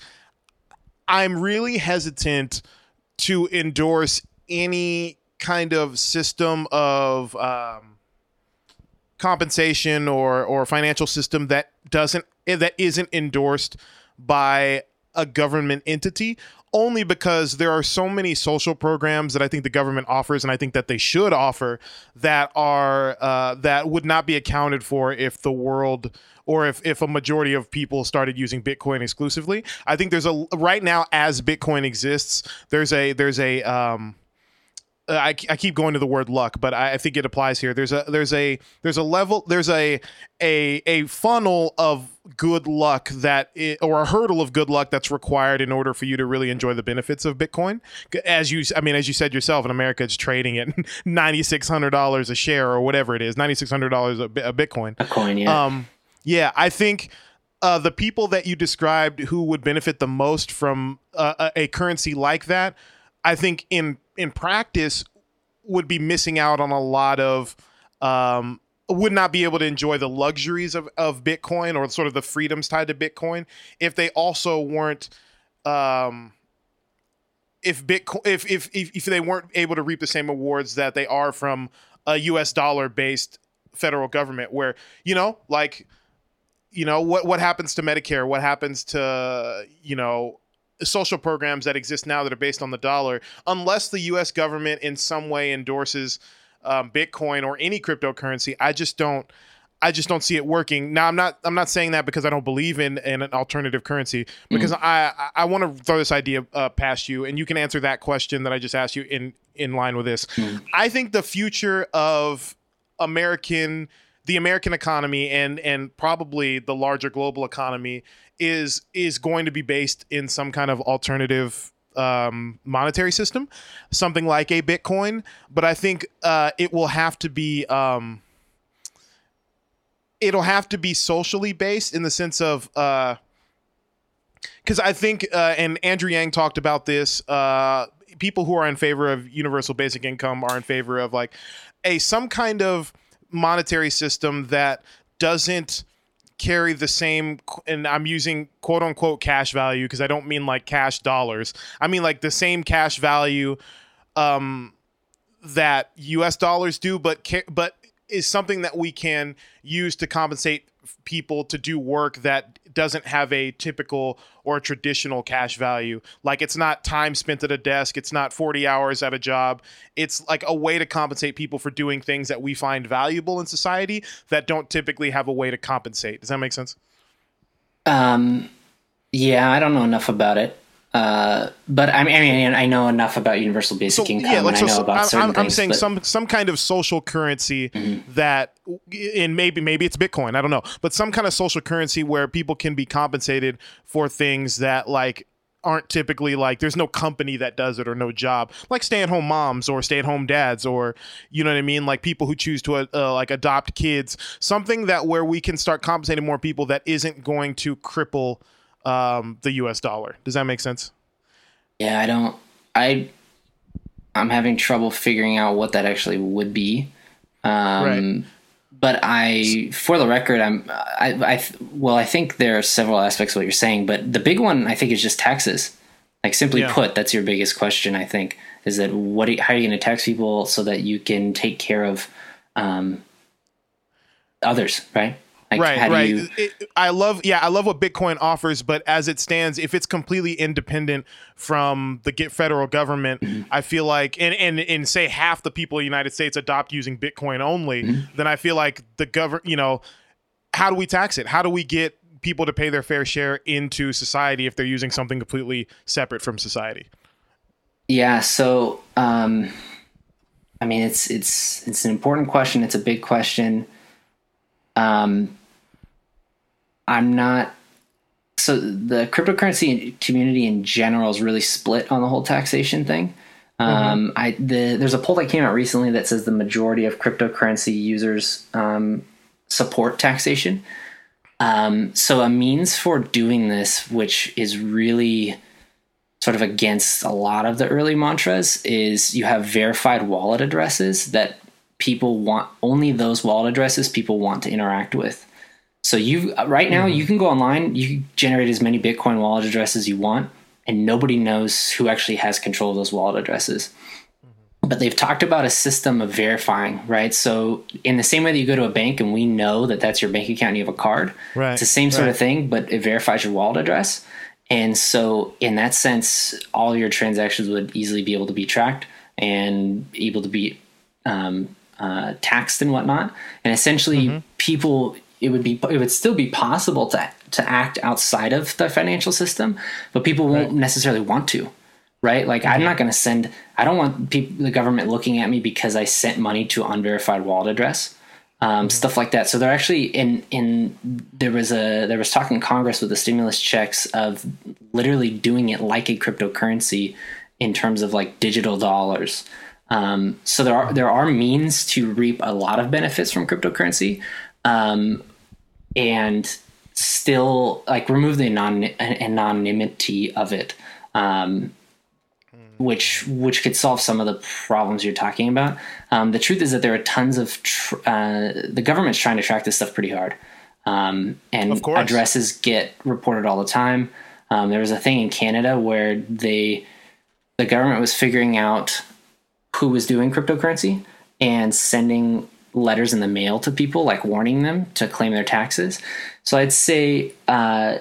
I'm really hesitant to endorse any kind of system of um, compensation or or financial system that doesn't that isn't endorsed by a government entity only because there are so many social programs that I think the government offers, and I think that they should offer that are uh, that would not be accounted for if the world or if, if a majority of people started using Bitcoin exclusively. I think there's a right now as Bitcoin exists, there's a there's a um, I, I keep going to the word luck, but I, I think it applies here. There's a there's a there's a level there's a a a funnel of good luck that i or a hurdle of good luck that's required in order for you to really enjoy the benefits of Bitcoin. As you I mean as you said yourself, in America it's trading at ninety six hundred dollars a share or whatever it is, ninety six hundred dollars a Bitcoin. A coin, yeah. Um, yeah, I think. Uh, the people that you described who would benefit the most from uh, a, a currency like that, I think in in practice would be missing out on a lot of um, would not be able to enjoy the luxuries of, of Bitcoin or sort of the freedoms tied to Bitcoin if they also weren't um, if Bitcoin if, if if if they weren't able to reap the same awards that they are from a US dollar based federal government where you know like you know what what happens to Medicare? What happens to you know social programs that exist now that are based on the dollar, unless the U.S. government in some way endorses um, Bitcoin or any cryptocurrency, I just don't. I just don't see it working. Now I'm not I'm not saying that because I don't believe in, in an alternative currency because mm. I I want to throw this idea uh, past you and you can answer that question that I just asked you in in line with this. Mm. I think the future of American the American economy and and probably the larger global economy is is going to be based in some kind of alternative um, monetary system, something like a Bitcoin. But I think uh, it will have to be um, it'll have to be socially based in the sense of because uh, I think uh, and Andrew Yang talked about this. Uh, people who are in favor of universal basic income are in favor of like a some kind of monetary system that doesn't carry the same and I'm using quote unquote cash value because I don't mean like cash dollars. I mean like the same cash value um that US dollars do but but is something that we can use to compensate people to do work that doesn't have a typical or traditional cash value. Like it's not time spent at a desk, it's not 40 hours at a job. It's like a way to compensate people for doing things that we find valuable in society that don't typically have a way to compensate. Does that make sense? Um yeah, I don't know enough about it. Uh, but I mean, I mean, I know enough about universal basic so, income, yeah, like, and so, I know about certain I'm, I'm things, saying but... some some kind of social currency mm-hmm. that, and maybe maybe it's Bitcoin, I don't know, but some kind of social currency where people can be compensated for things that like aren't typically like there's no company that does it or no job like stay-at-home moms or stay-at-home dads or you know what i mean like people who choose to uh, like adopt kids something that where we can start compensating more people that isn't going to cripple um, the U.S. dollar. Does that make sense? Yeah, I don't. I I'm having trouble figuring out what that actually would be. Um, right. But I, for the record, I'm I, I well, I think there are several aspects of what you're saying, but the big one I think is just taxes. Like simply yeah. put, that's your biggest question. I think is that what you, how are you going to tax people so that you can take care of um, others, right? Like, right, right. You... It, I love, yeah, I love what Bitcoin offers, but as it stands, if it's completely independent from the federal government, mm-hmm. I feel like, and, and and say half the people in the United States adopt using Bitcoin only, mm-hmm. then I feel like the government, you know, how do we tax it? How do we get people to pay their fair share into society if they're using something completely separate from society? Yeah. So, um, I mean, it's it's it's an important question. It's a big question. Um, I'm not. So the cryptocurrency community in general is really split on the whole taxation thing. Um, mm-hmm. I the, there's a poll that came out recently that says the majority of cryptocurrency users um, support taxation. Um, so a means for doing this, which is really sort of against a lot of the early mantras is you have verified wallet addresses that people want only those wallet addresses people want to interact with. So you right now you can go online, you can generate as many Bitcoin wallet addresses you want, and nobody knows who actually has control of those wallet addresses. But they've talked about a system of verifying, right? So in the same way that you go to a bank and we know that that's your bank account and you have a card, Right, it's the same sort right. of thing, but it verifies your wallet address. And so in that sense, all your transactions would easily be able to be tracked and able to be um, uh, taxed and whatnot. And essentially, Mm-hmm. people it would be it would still be possible to to act outside of the financial system, but people won't necessarily want to. Right? Like I'm not going to send. I don't want people, the government looking at me because I sent money to an unverified wallet address. Um, Stuff like that. So they're actually in in there was a there was talk in Congress with the stimulus checks of literally doing it like a cryptocurrency in terms of like digital dollars. Um, so there are there are means to reap a lot of benefits from cryptocurrency, um, and still like remove the anon- anonymity of it, um, which which could solve some of the problems you're talking about. Um, the truth is that there are tons of tr- uh, the government's trying to track this stuff pretty hard, um, and Of addresses get reported all the time. Um, there was a thing in Canada where they the government was figuring out who was doing cryptocurrency and sending letters in the mail to people, like warning them to claim their taxes. So I'd say uh,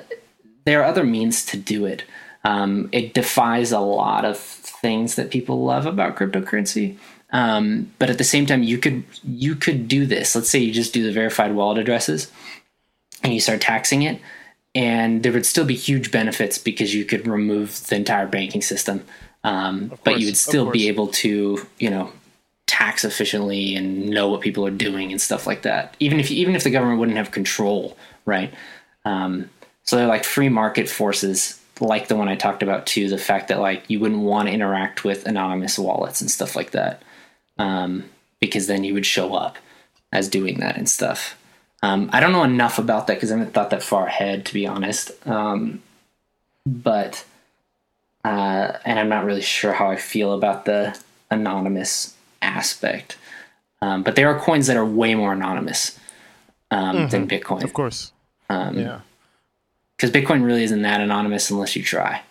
there are other means to do it. Um, it defies a lot of things that people love about cryptocurrency. Um, but at the same time, you could you could do this. Let's say you just do the verified wallet addresses, and you start taxing it, and there would still be huge benefits because you could remove the entire banking system. Um, but you would still be able to, you know, tax efficiently and know what people are doing and stuff like that. Even if even if the government wouldn't have control, right? Um, so they're like free market forces, like the one I talked about too. The fact that like you wouldn't want to interact with anonymous wallets and stuff like that, um, because then you would show up as doing that and stuff. Um, I don't know enough about that because I haven't thought that far ahead, to be honest. Um, but uh, and I'm not really sure how I feel about the anonymous aspect. Um, but there are coins that are way more anonymous um, than Bitcoin Mm-hmm. Of course. Um, yeah. because Bitcoin really isn't that anonymous unless you try.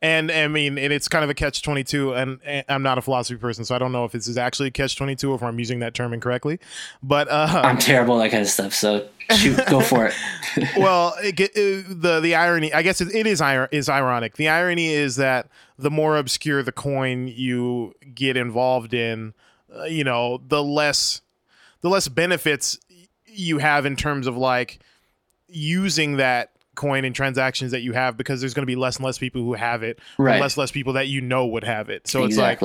And I mean, and it's kind of a catch twenty two. And, and I'm not a philosophy person, so I don't know if this is actually a catch twenty two, or if I'm using that term incorrectly. But uh, I'm terrible at that kind of stuff. So shoot, go for it. well, it, get- uh, the the irony, I guess it, it is is ironic. The irony is that the more obscure the coin you get involved in, uh, you know, the less the less benefits you have in terms of like using that coin and transactions that you have because there's going to be less and less people who have it Right. less and less people that you know would have it so it's like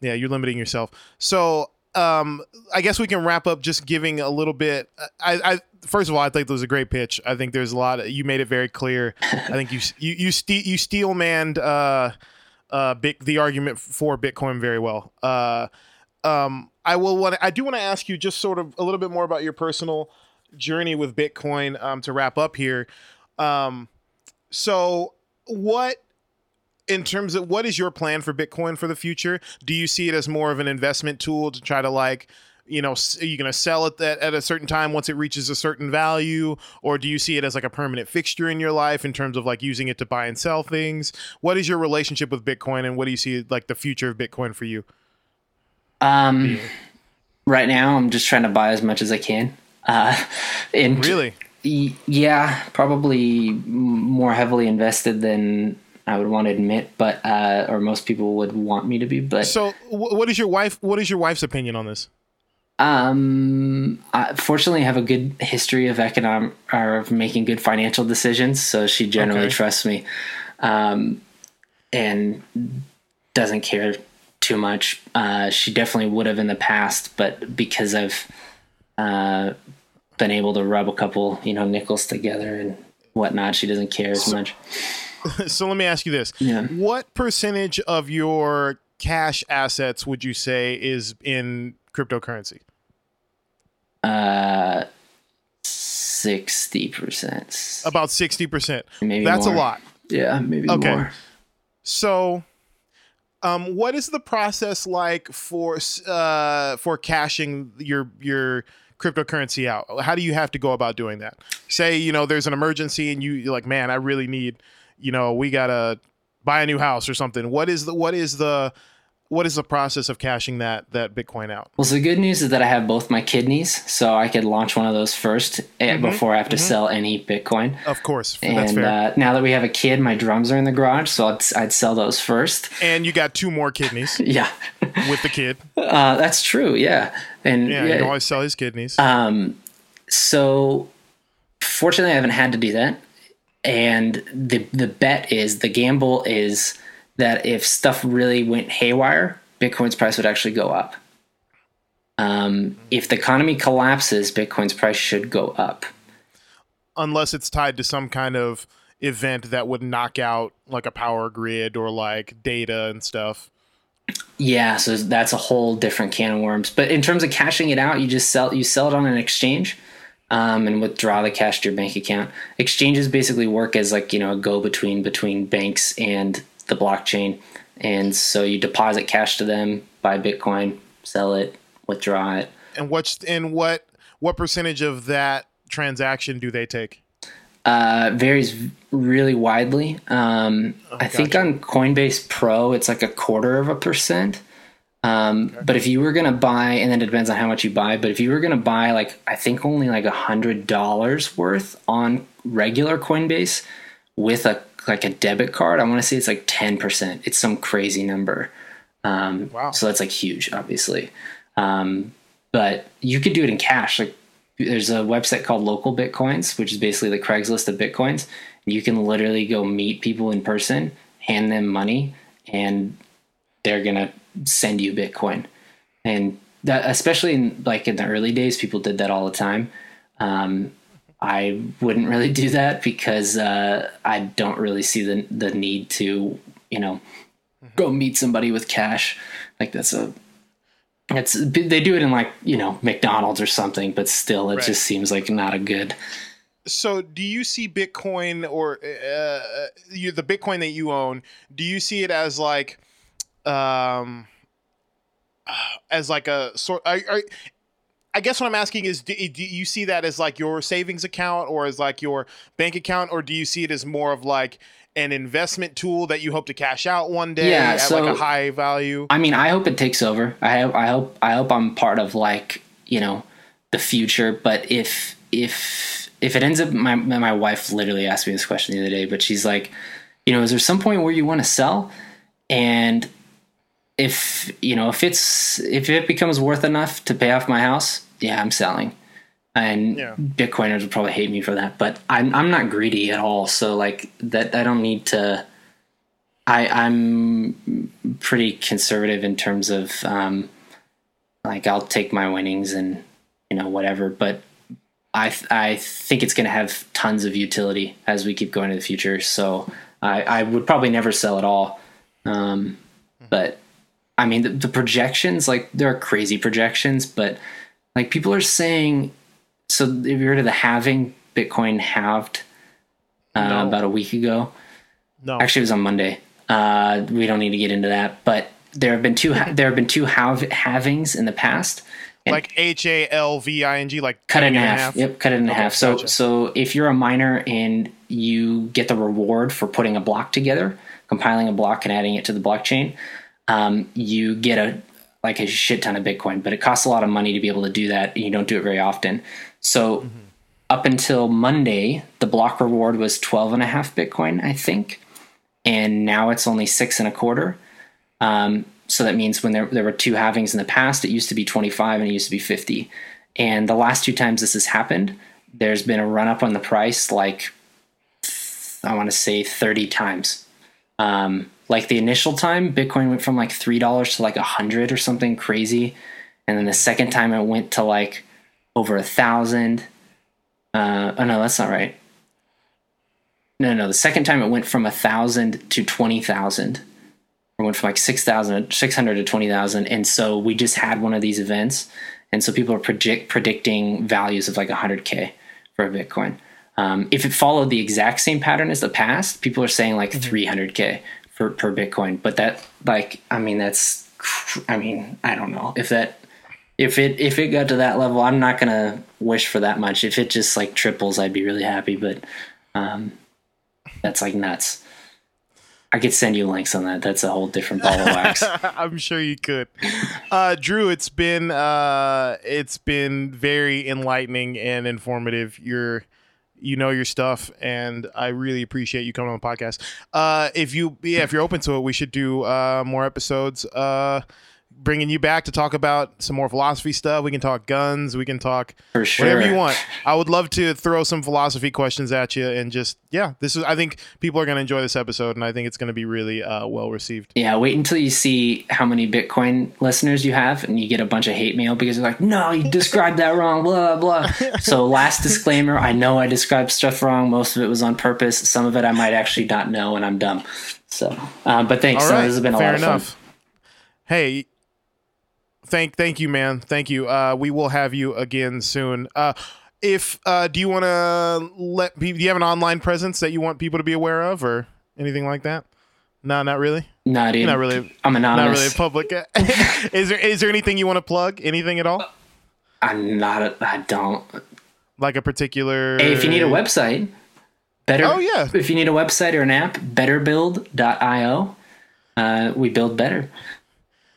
yeah, you're limiting yourself. So, um, I guess we can wrap up just giving a little bit. I, I first of all, I think that was a great pitch. I think there's a lot. Of, you made it very clear. I think you you you, ste- you steel manned uh, uh, big, the argument for Bitcoin very well. Uh, um, I will want. I do want to ask you just sort of a little bit more about your personal journey with Bitcoin um, to wrap up here. Um, so, what in terms of what is your plan for Bitcoin for the future? Do you see it as more of an investment tool to try to like, you know, are you going to sell it at, at a certain time once it reaches a certain value, or do you see it as like a permanent fixture in your life in terms of like using it to buy and sell things? What is your relationship with Bitcoin, and what do you see like the future of Bitcoin for you? Um, right now, I'm just trying to buy as much as I can. Uh, and Really? Yeah, probably more heavily invested than I would want to admit, but uh, or most people would want me to be. But So, what is your wife? What is your wife's opinion on this? Um, I fortunately have a good history of economic or of making good financial decisions, so she generally Okay. trusts me, um, and doesn't care too much. Uh, she definitely would have in the past, but because I've uh, been able to rub a couple, you know, nickels together and whatnot, she doesn't care as much. so let me ask you this: Yeah. What percentage of your cash assets would you say is in cryptocurrency? Uh, sixty percent, About sixty percent. maybe That's more. a lot. Yeah, maybe Okay. more. So, um, what is the process like for uh, for cashing your your cryptocurrency out? How do you have to go about doing that? Say, you know, there's an emergency and you, you're like, man, I really need, you know, we gotta buy a new house or something. What is the what is the what is the process of cashing that that Bitcoin out? Well, so the good news is that I have both my kidneys, so I could launch one of those 1st eh, before I have to sell any Bitcoin. Of course, Mm-hmm. that's And fair. uh, now that we have a kid, my drums are in the garage, so I'd, I'd sell those first. and you got two more kidneys Yeah, with the kid. uh, that's true. Yeah, and Yeah, yeah, you always sell his kidneys. Um, so fortunately, I haven't had to do that. And the the bet is the gamble is that if stuff really went haywire, Bitcoin's price would actually go up. Um, if the economy collapses, Bitcoin's price should go up. unless it's tied to some kind of event that would knock out like a power grid or like data and stuff. Yeah, so that's a whole different can of worms. But in terms of cashing it out, you just sell you sell it on an exchange, um, and withdraw the cash to your bank account. Exchanges basically work as like you know a go between between banks and the blockchain, and so you deposit cash to them, buy Bitcoin, sell it, withdraw it. And what's and what what percentage of that transaction do they take? Uh, varies really widely. Um, I think gotcha. on Coinbase Pro, it's like a quarter of a percent. Um, But if you were gonna buy, and then it depends on how much you buy. But if you were gonna buy, like I think only like a hundred dollars worth on regular Coinbase with a like a debit card, I want to say it's like ten percent. It's some crazy number. Um, Wow. So that's like huge, obviously. Um, but you could do it in cash. Like there's a website called Local Bitcoins, which is basically the Craigslist of Bitcoins. You can literally go meet people in person, hand them money, and they're gonna send you Bitcoin. And that, especially in like in the early days, people did that all the time. Um, I wouldn't really do that because uh, I don't really see the the need to, you know, go meet somebody with cash. Like that's a it's they do it in like you know McDonald's or something, but still, it Right. just seems like not a good. So, do you see Bitcoin or uh, you, the Bitcoin that you own? Do you see it as like, um, uh, as like a sort? Are, are, I guess what I'm asking is, do, do you see that as like your savings account or as like your bank account, or do you see it as more of like an investment tool that you hope to cash out one day Yeah, at so- like a high value? I mean, I hope it takes over. I hope, I hope, I hope I'm part of like you know the future. But if if if it ends up, my my wife literally asked me this question the other day, but she's like, you know, is there some point where you want to sell? And if you know if it's if it becomes worth enough to pay off my house, yeah, I'm selling. And Yeah. Bitcoiners would probably hate me for that, but I'm I'm not greedy at all. So like that, I don't need to. I I'm pretty conservative in terms of um, like I'll take my winnings and you know whatever, but I th- I think it's going to have tons of utility as we keep going to the future. So I I would probably never sell at all. Um, but I mean the, the projections like there are crazy projections, but like people are saying. So if you heard of the halving, Bitcoin halved uh, No. about a week ago. No, Actually, it was on Monday. Uh, we don't need to get into that, but there have been two there have been two halv- halvings in the past. like H A L V I N G, like Cut it in cutting half. Yep, cut it in Okay, half. So gotcha. so if you're a miner and you get the reward for putting a block together, compiling a block and adding it to the blockchain, um, you get a like a shit ton of Bitcoin. But it costs a lot of money to be able to do that, and you don't do it very often. So up until Monday, the block reward was 12 and a half Bitcoin, I think. And now it's only six and a quarter. Um, so that means when there, there were two halvings in the past, it used to be 25 and it used to be 50. And the last two times this has happened, there's been a run up on the price like, I want to say 30 times. Um, like the initial time, Bitcoin went from like $3 to like 100 or something crazy. And then the second time it went to like over a thousand. Uh, oh no, that's not right. No, no, the second time it went from a thousand to twenty thousand. It went from like 6,000, 600 to twenty thousand, and so we just had one of these events, and so people are predict predicting values of like hundred k for a Bitcoin. Um, if it followed the exact same pattern as the past, people are saying like Mm-hmm. 300k for per Bitcoin. But that, like, I mean, that's, I mean, I don't know if that, if it if it got to that level, I'm not gonna wish for that much. If it just like triples, I'd be really happy. But um, that's like nuts. I could send you links on that. That's a whole different ball of wax. I'm sure you could. Uh, Drew, it's been uh, it's been very enlightening and informative. You're you know your stuff, and I really appreciate you coming on the podcast. Uh, if you yeah, if you're open to it, we should do uh, more episodes. Uh, bringing you back to talk about some more philosophy stuff. We can talk guns. We can talk sure. whatever you want. I would love to throw some philosophy questions at you, and just yeah, this is. I think people are going to enjoy this episode, and I think it's going to be really uh, well received. Yeah, wait until you see how many Bitcoin listeners you have and you get a bunch of hate mail because they're like, no, you described that wrong, blah, blah. So, last disclaimer I know I described stuff wrong. Most of it was on purpose. Some of it I might actually not know and I'm dumb. So, um, but thanks. All So right, this has been a fair lot of enough. fun. Hey, thank thank you, man. Thank you. Uh, we will have you again soon. Uh, if uh, do you want to let people? Do you have an online presence that you want people to be aware of, or anything like that? No, not really. No, dude. Not really. I'm anonymous. Not really public. is there is there anything you want to plug? Anything at all? I'm not, a, I don't. Like a particular? Hey, if you need a website, better. Oh, yeah. If you need a website or an app, betterbuild.io. Uh, we build better.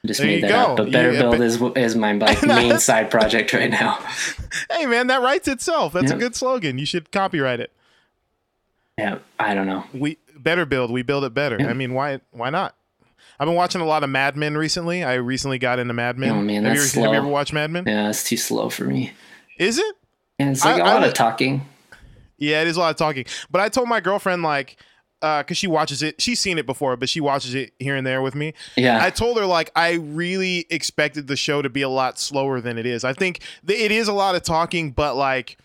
Just There made that go. up. But Better uh, Build but- is is my like main side project right now. Hey, man, that writes itself. That's a good slogan. You should copyright it. Yeah, I don't know. We better build. We build it better. I mean, why why not? I've been watching a lot of Mad Men recently. I recently got into Mad Men. Oh, man, have, you that's ever, have you ever watched Mad Men? Yeah, it's too slow for me. Is it? And it's like I- a I lot would- of talking. Yeah, it is a lot of talking. But I told my girlfriend like, Uh, because she watches it. She's seen it before, but she watches it here and there with me. Yeah. I told her like I really expected the show to be a lot slower than it is. I think th- it is a lot of talking, but like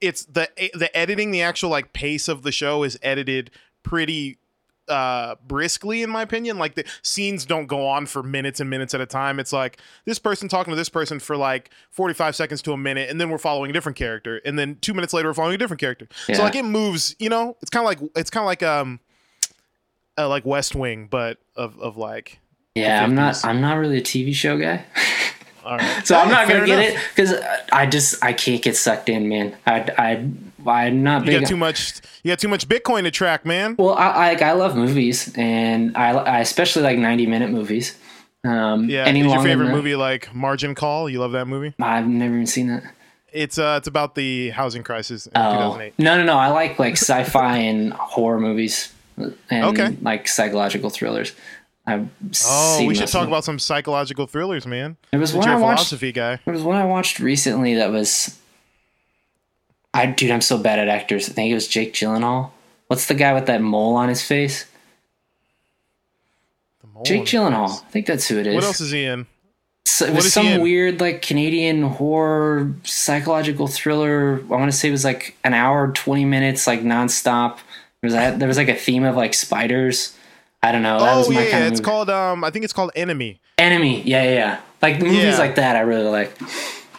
it's the the editing, the actual like pace of the show is edited pretty uh briskly in my opinion. Like the scenes don't go on for minutes and minutes at a time. It's like this person talking to this person for like 45 seconds to a minute and then we're following a different character and then two minutes later we're following a different character. Yeah. so like it moves you know? It's kind of like it's kind of like um uh, like west wing but of of like yeah, I'm not I'm not really a TV show guy. all right. So I'm not gonna get it because I just I can't get sucked in, man. I I I'm not You got too much. You got too much Bitcoin to track, man. well, I, I I love movies, and I I especially like 90 minute movies. Um, Yeah. any Is your favorite that- movie like Margin Call? You love that movie? I've never even seen that. It's uh, it's about the housing crisis in Oh 2008. no no no! I like like sci-fi and horror movies and Okay. like psychological thrillers. I've Oh, seen we should talk about some psychological thrillers, man. There was Since one you're watched. philosophy guy. There was one I watched recently that was. I dude, I'm so bad at actors. I think it was Jake Gyllenhaal. What's the guy with that mole on his face? The mole Jake Gyllenhaal. face. I think that's who it is. What else is he in? So it was some weird like Canadian horror psychological thriller. I want to say it was like an hour, twenty minutes, like nonstop. There was that. There was like a theme of like spiders. I don't know. That Oh was my yeah, kind yeah, of it's movie. called um, I think it's called Enemy. Enemy. Yeah, yeah, yeah. Like movies Yeah. like that, I really like.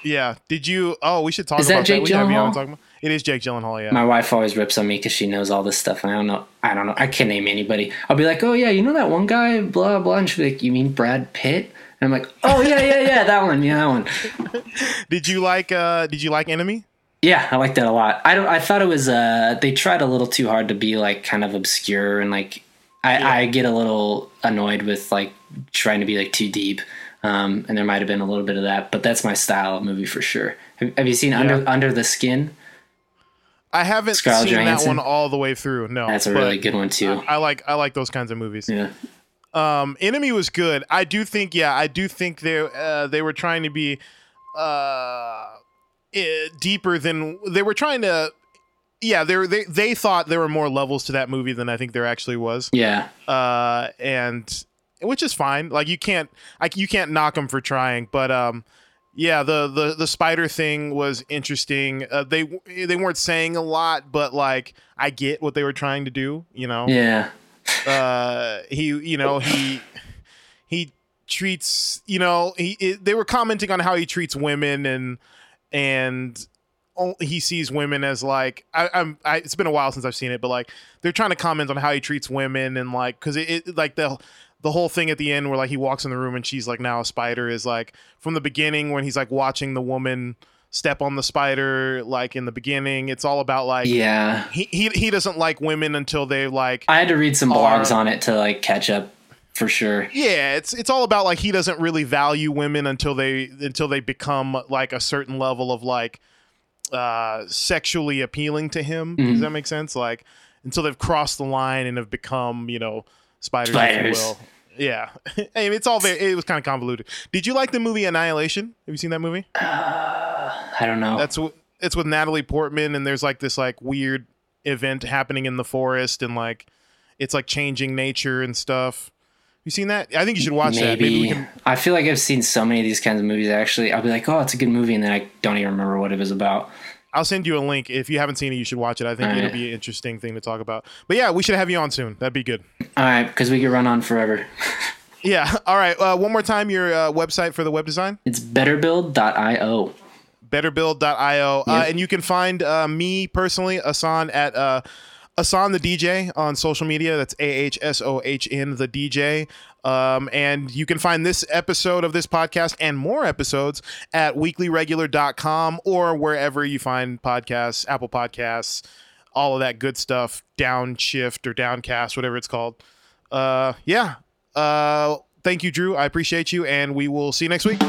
Yeah. Did you? Oh, we should talk Is that about Jake that. We have you on Gyllenhaal? talking about. It is Jake Gyllenhaal. Yeah. My wife always rips on me because she knows all this stuff, and I don't know. I don't know. I can't name anybody. I'll be like, "Oh yeah, you know that one guy?" Blah blah, and she'll be like, "You mean Brad Pitt?" And I'm like, "Oh yeah, yeah, yeah, that one, yeah, that one." did you like? uh Did you like Enemy? Yeah, I like that a lot. I don't. I thought it was. Uh, they tried a little too hard to be like kind of obscure and like. I, I get a little annoyed with like trying to be like too deep, um, and there might have been a little bit of that. But that's my style of movie for sure. Have, have you seen Under Under the Skin? I haven't Scarlett seen that one all the way through. No, That's a really good one too. I like I like those kinds of movies. Yeah. Um, Enemy was good. I do think, yeah, I do think they uh, they were trying to be uh, eh, deeper than they were trying to. Yeah, they were, they they thought there were more levels to that movie than I think there actually was. Yeah. Uh, and which is fine. Like you can't like you can't knock them for trying, but um. Yeah, the, the the spider thing was interesting. Uh, they they weren't saying a lot, but like I get what they were trying to do. You know, Yeah. uh he you know he he treats you know he it, they were commenting on how he treats women and and he sees women as like I, I'm. I, it's been a while since I've seen it, but like they're trying to comment on how he treats women and like because it, it like the the whole thing at the end where like he walks in the room and she's like now a spider is like from the beginning when he's like watching the woman step on the spider like in the beginning. It's all about like Yeah. he he he doesn't like women until they like I had to read some Are- blogs on it to like catch up for sure. yeah it's it's all about like he doesn't really value women until they until they become like a certain level of like uh sexually appealing to him does Mhm. that make sense like until they've crossed the line and have become you know spiders, Spiders. if you will yeah. I mean, it's all very it was kind of convoluted. Did you like the movie annihilation? Have you seen that movie? Uh, I don't know. that's it's with natalie portman and there's like this like weird event happening in the forest and like it's like changing nature and stuff. You seen that? I think you should watch that. Maybe we can I feel like I've seen so many of these kinds of movies. Actually, I'll be like, "Oh, it's a good movie," and then I don't even remember what it was about. I'll send you a link. If you haven't seen it, you should watch it. I think All it'll right. be an interesting thing to talk about. But yeah, we should have you on soon. That'd be good. All right, because we could run on forever. Yeah. All right. Uh, one more time, your uh, website for the web design It's betterbuild.io. betterbuild.io. Uh, and you can find uh, me personally, Ahsohn, at uh, Ahsohn the DJ on social media. That's A H S O H N the DJ. Um, and you can find this episode of this podcast and more episodes at weeklyregular.com or wherever you find podcasts, Apple Podcasts, all of that good stuff, downshift or downcast, whatever it's called. Uh, yeah. Uh, thank you, Drew. I appreciate you, and we will see you next week.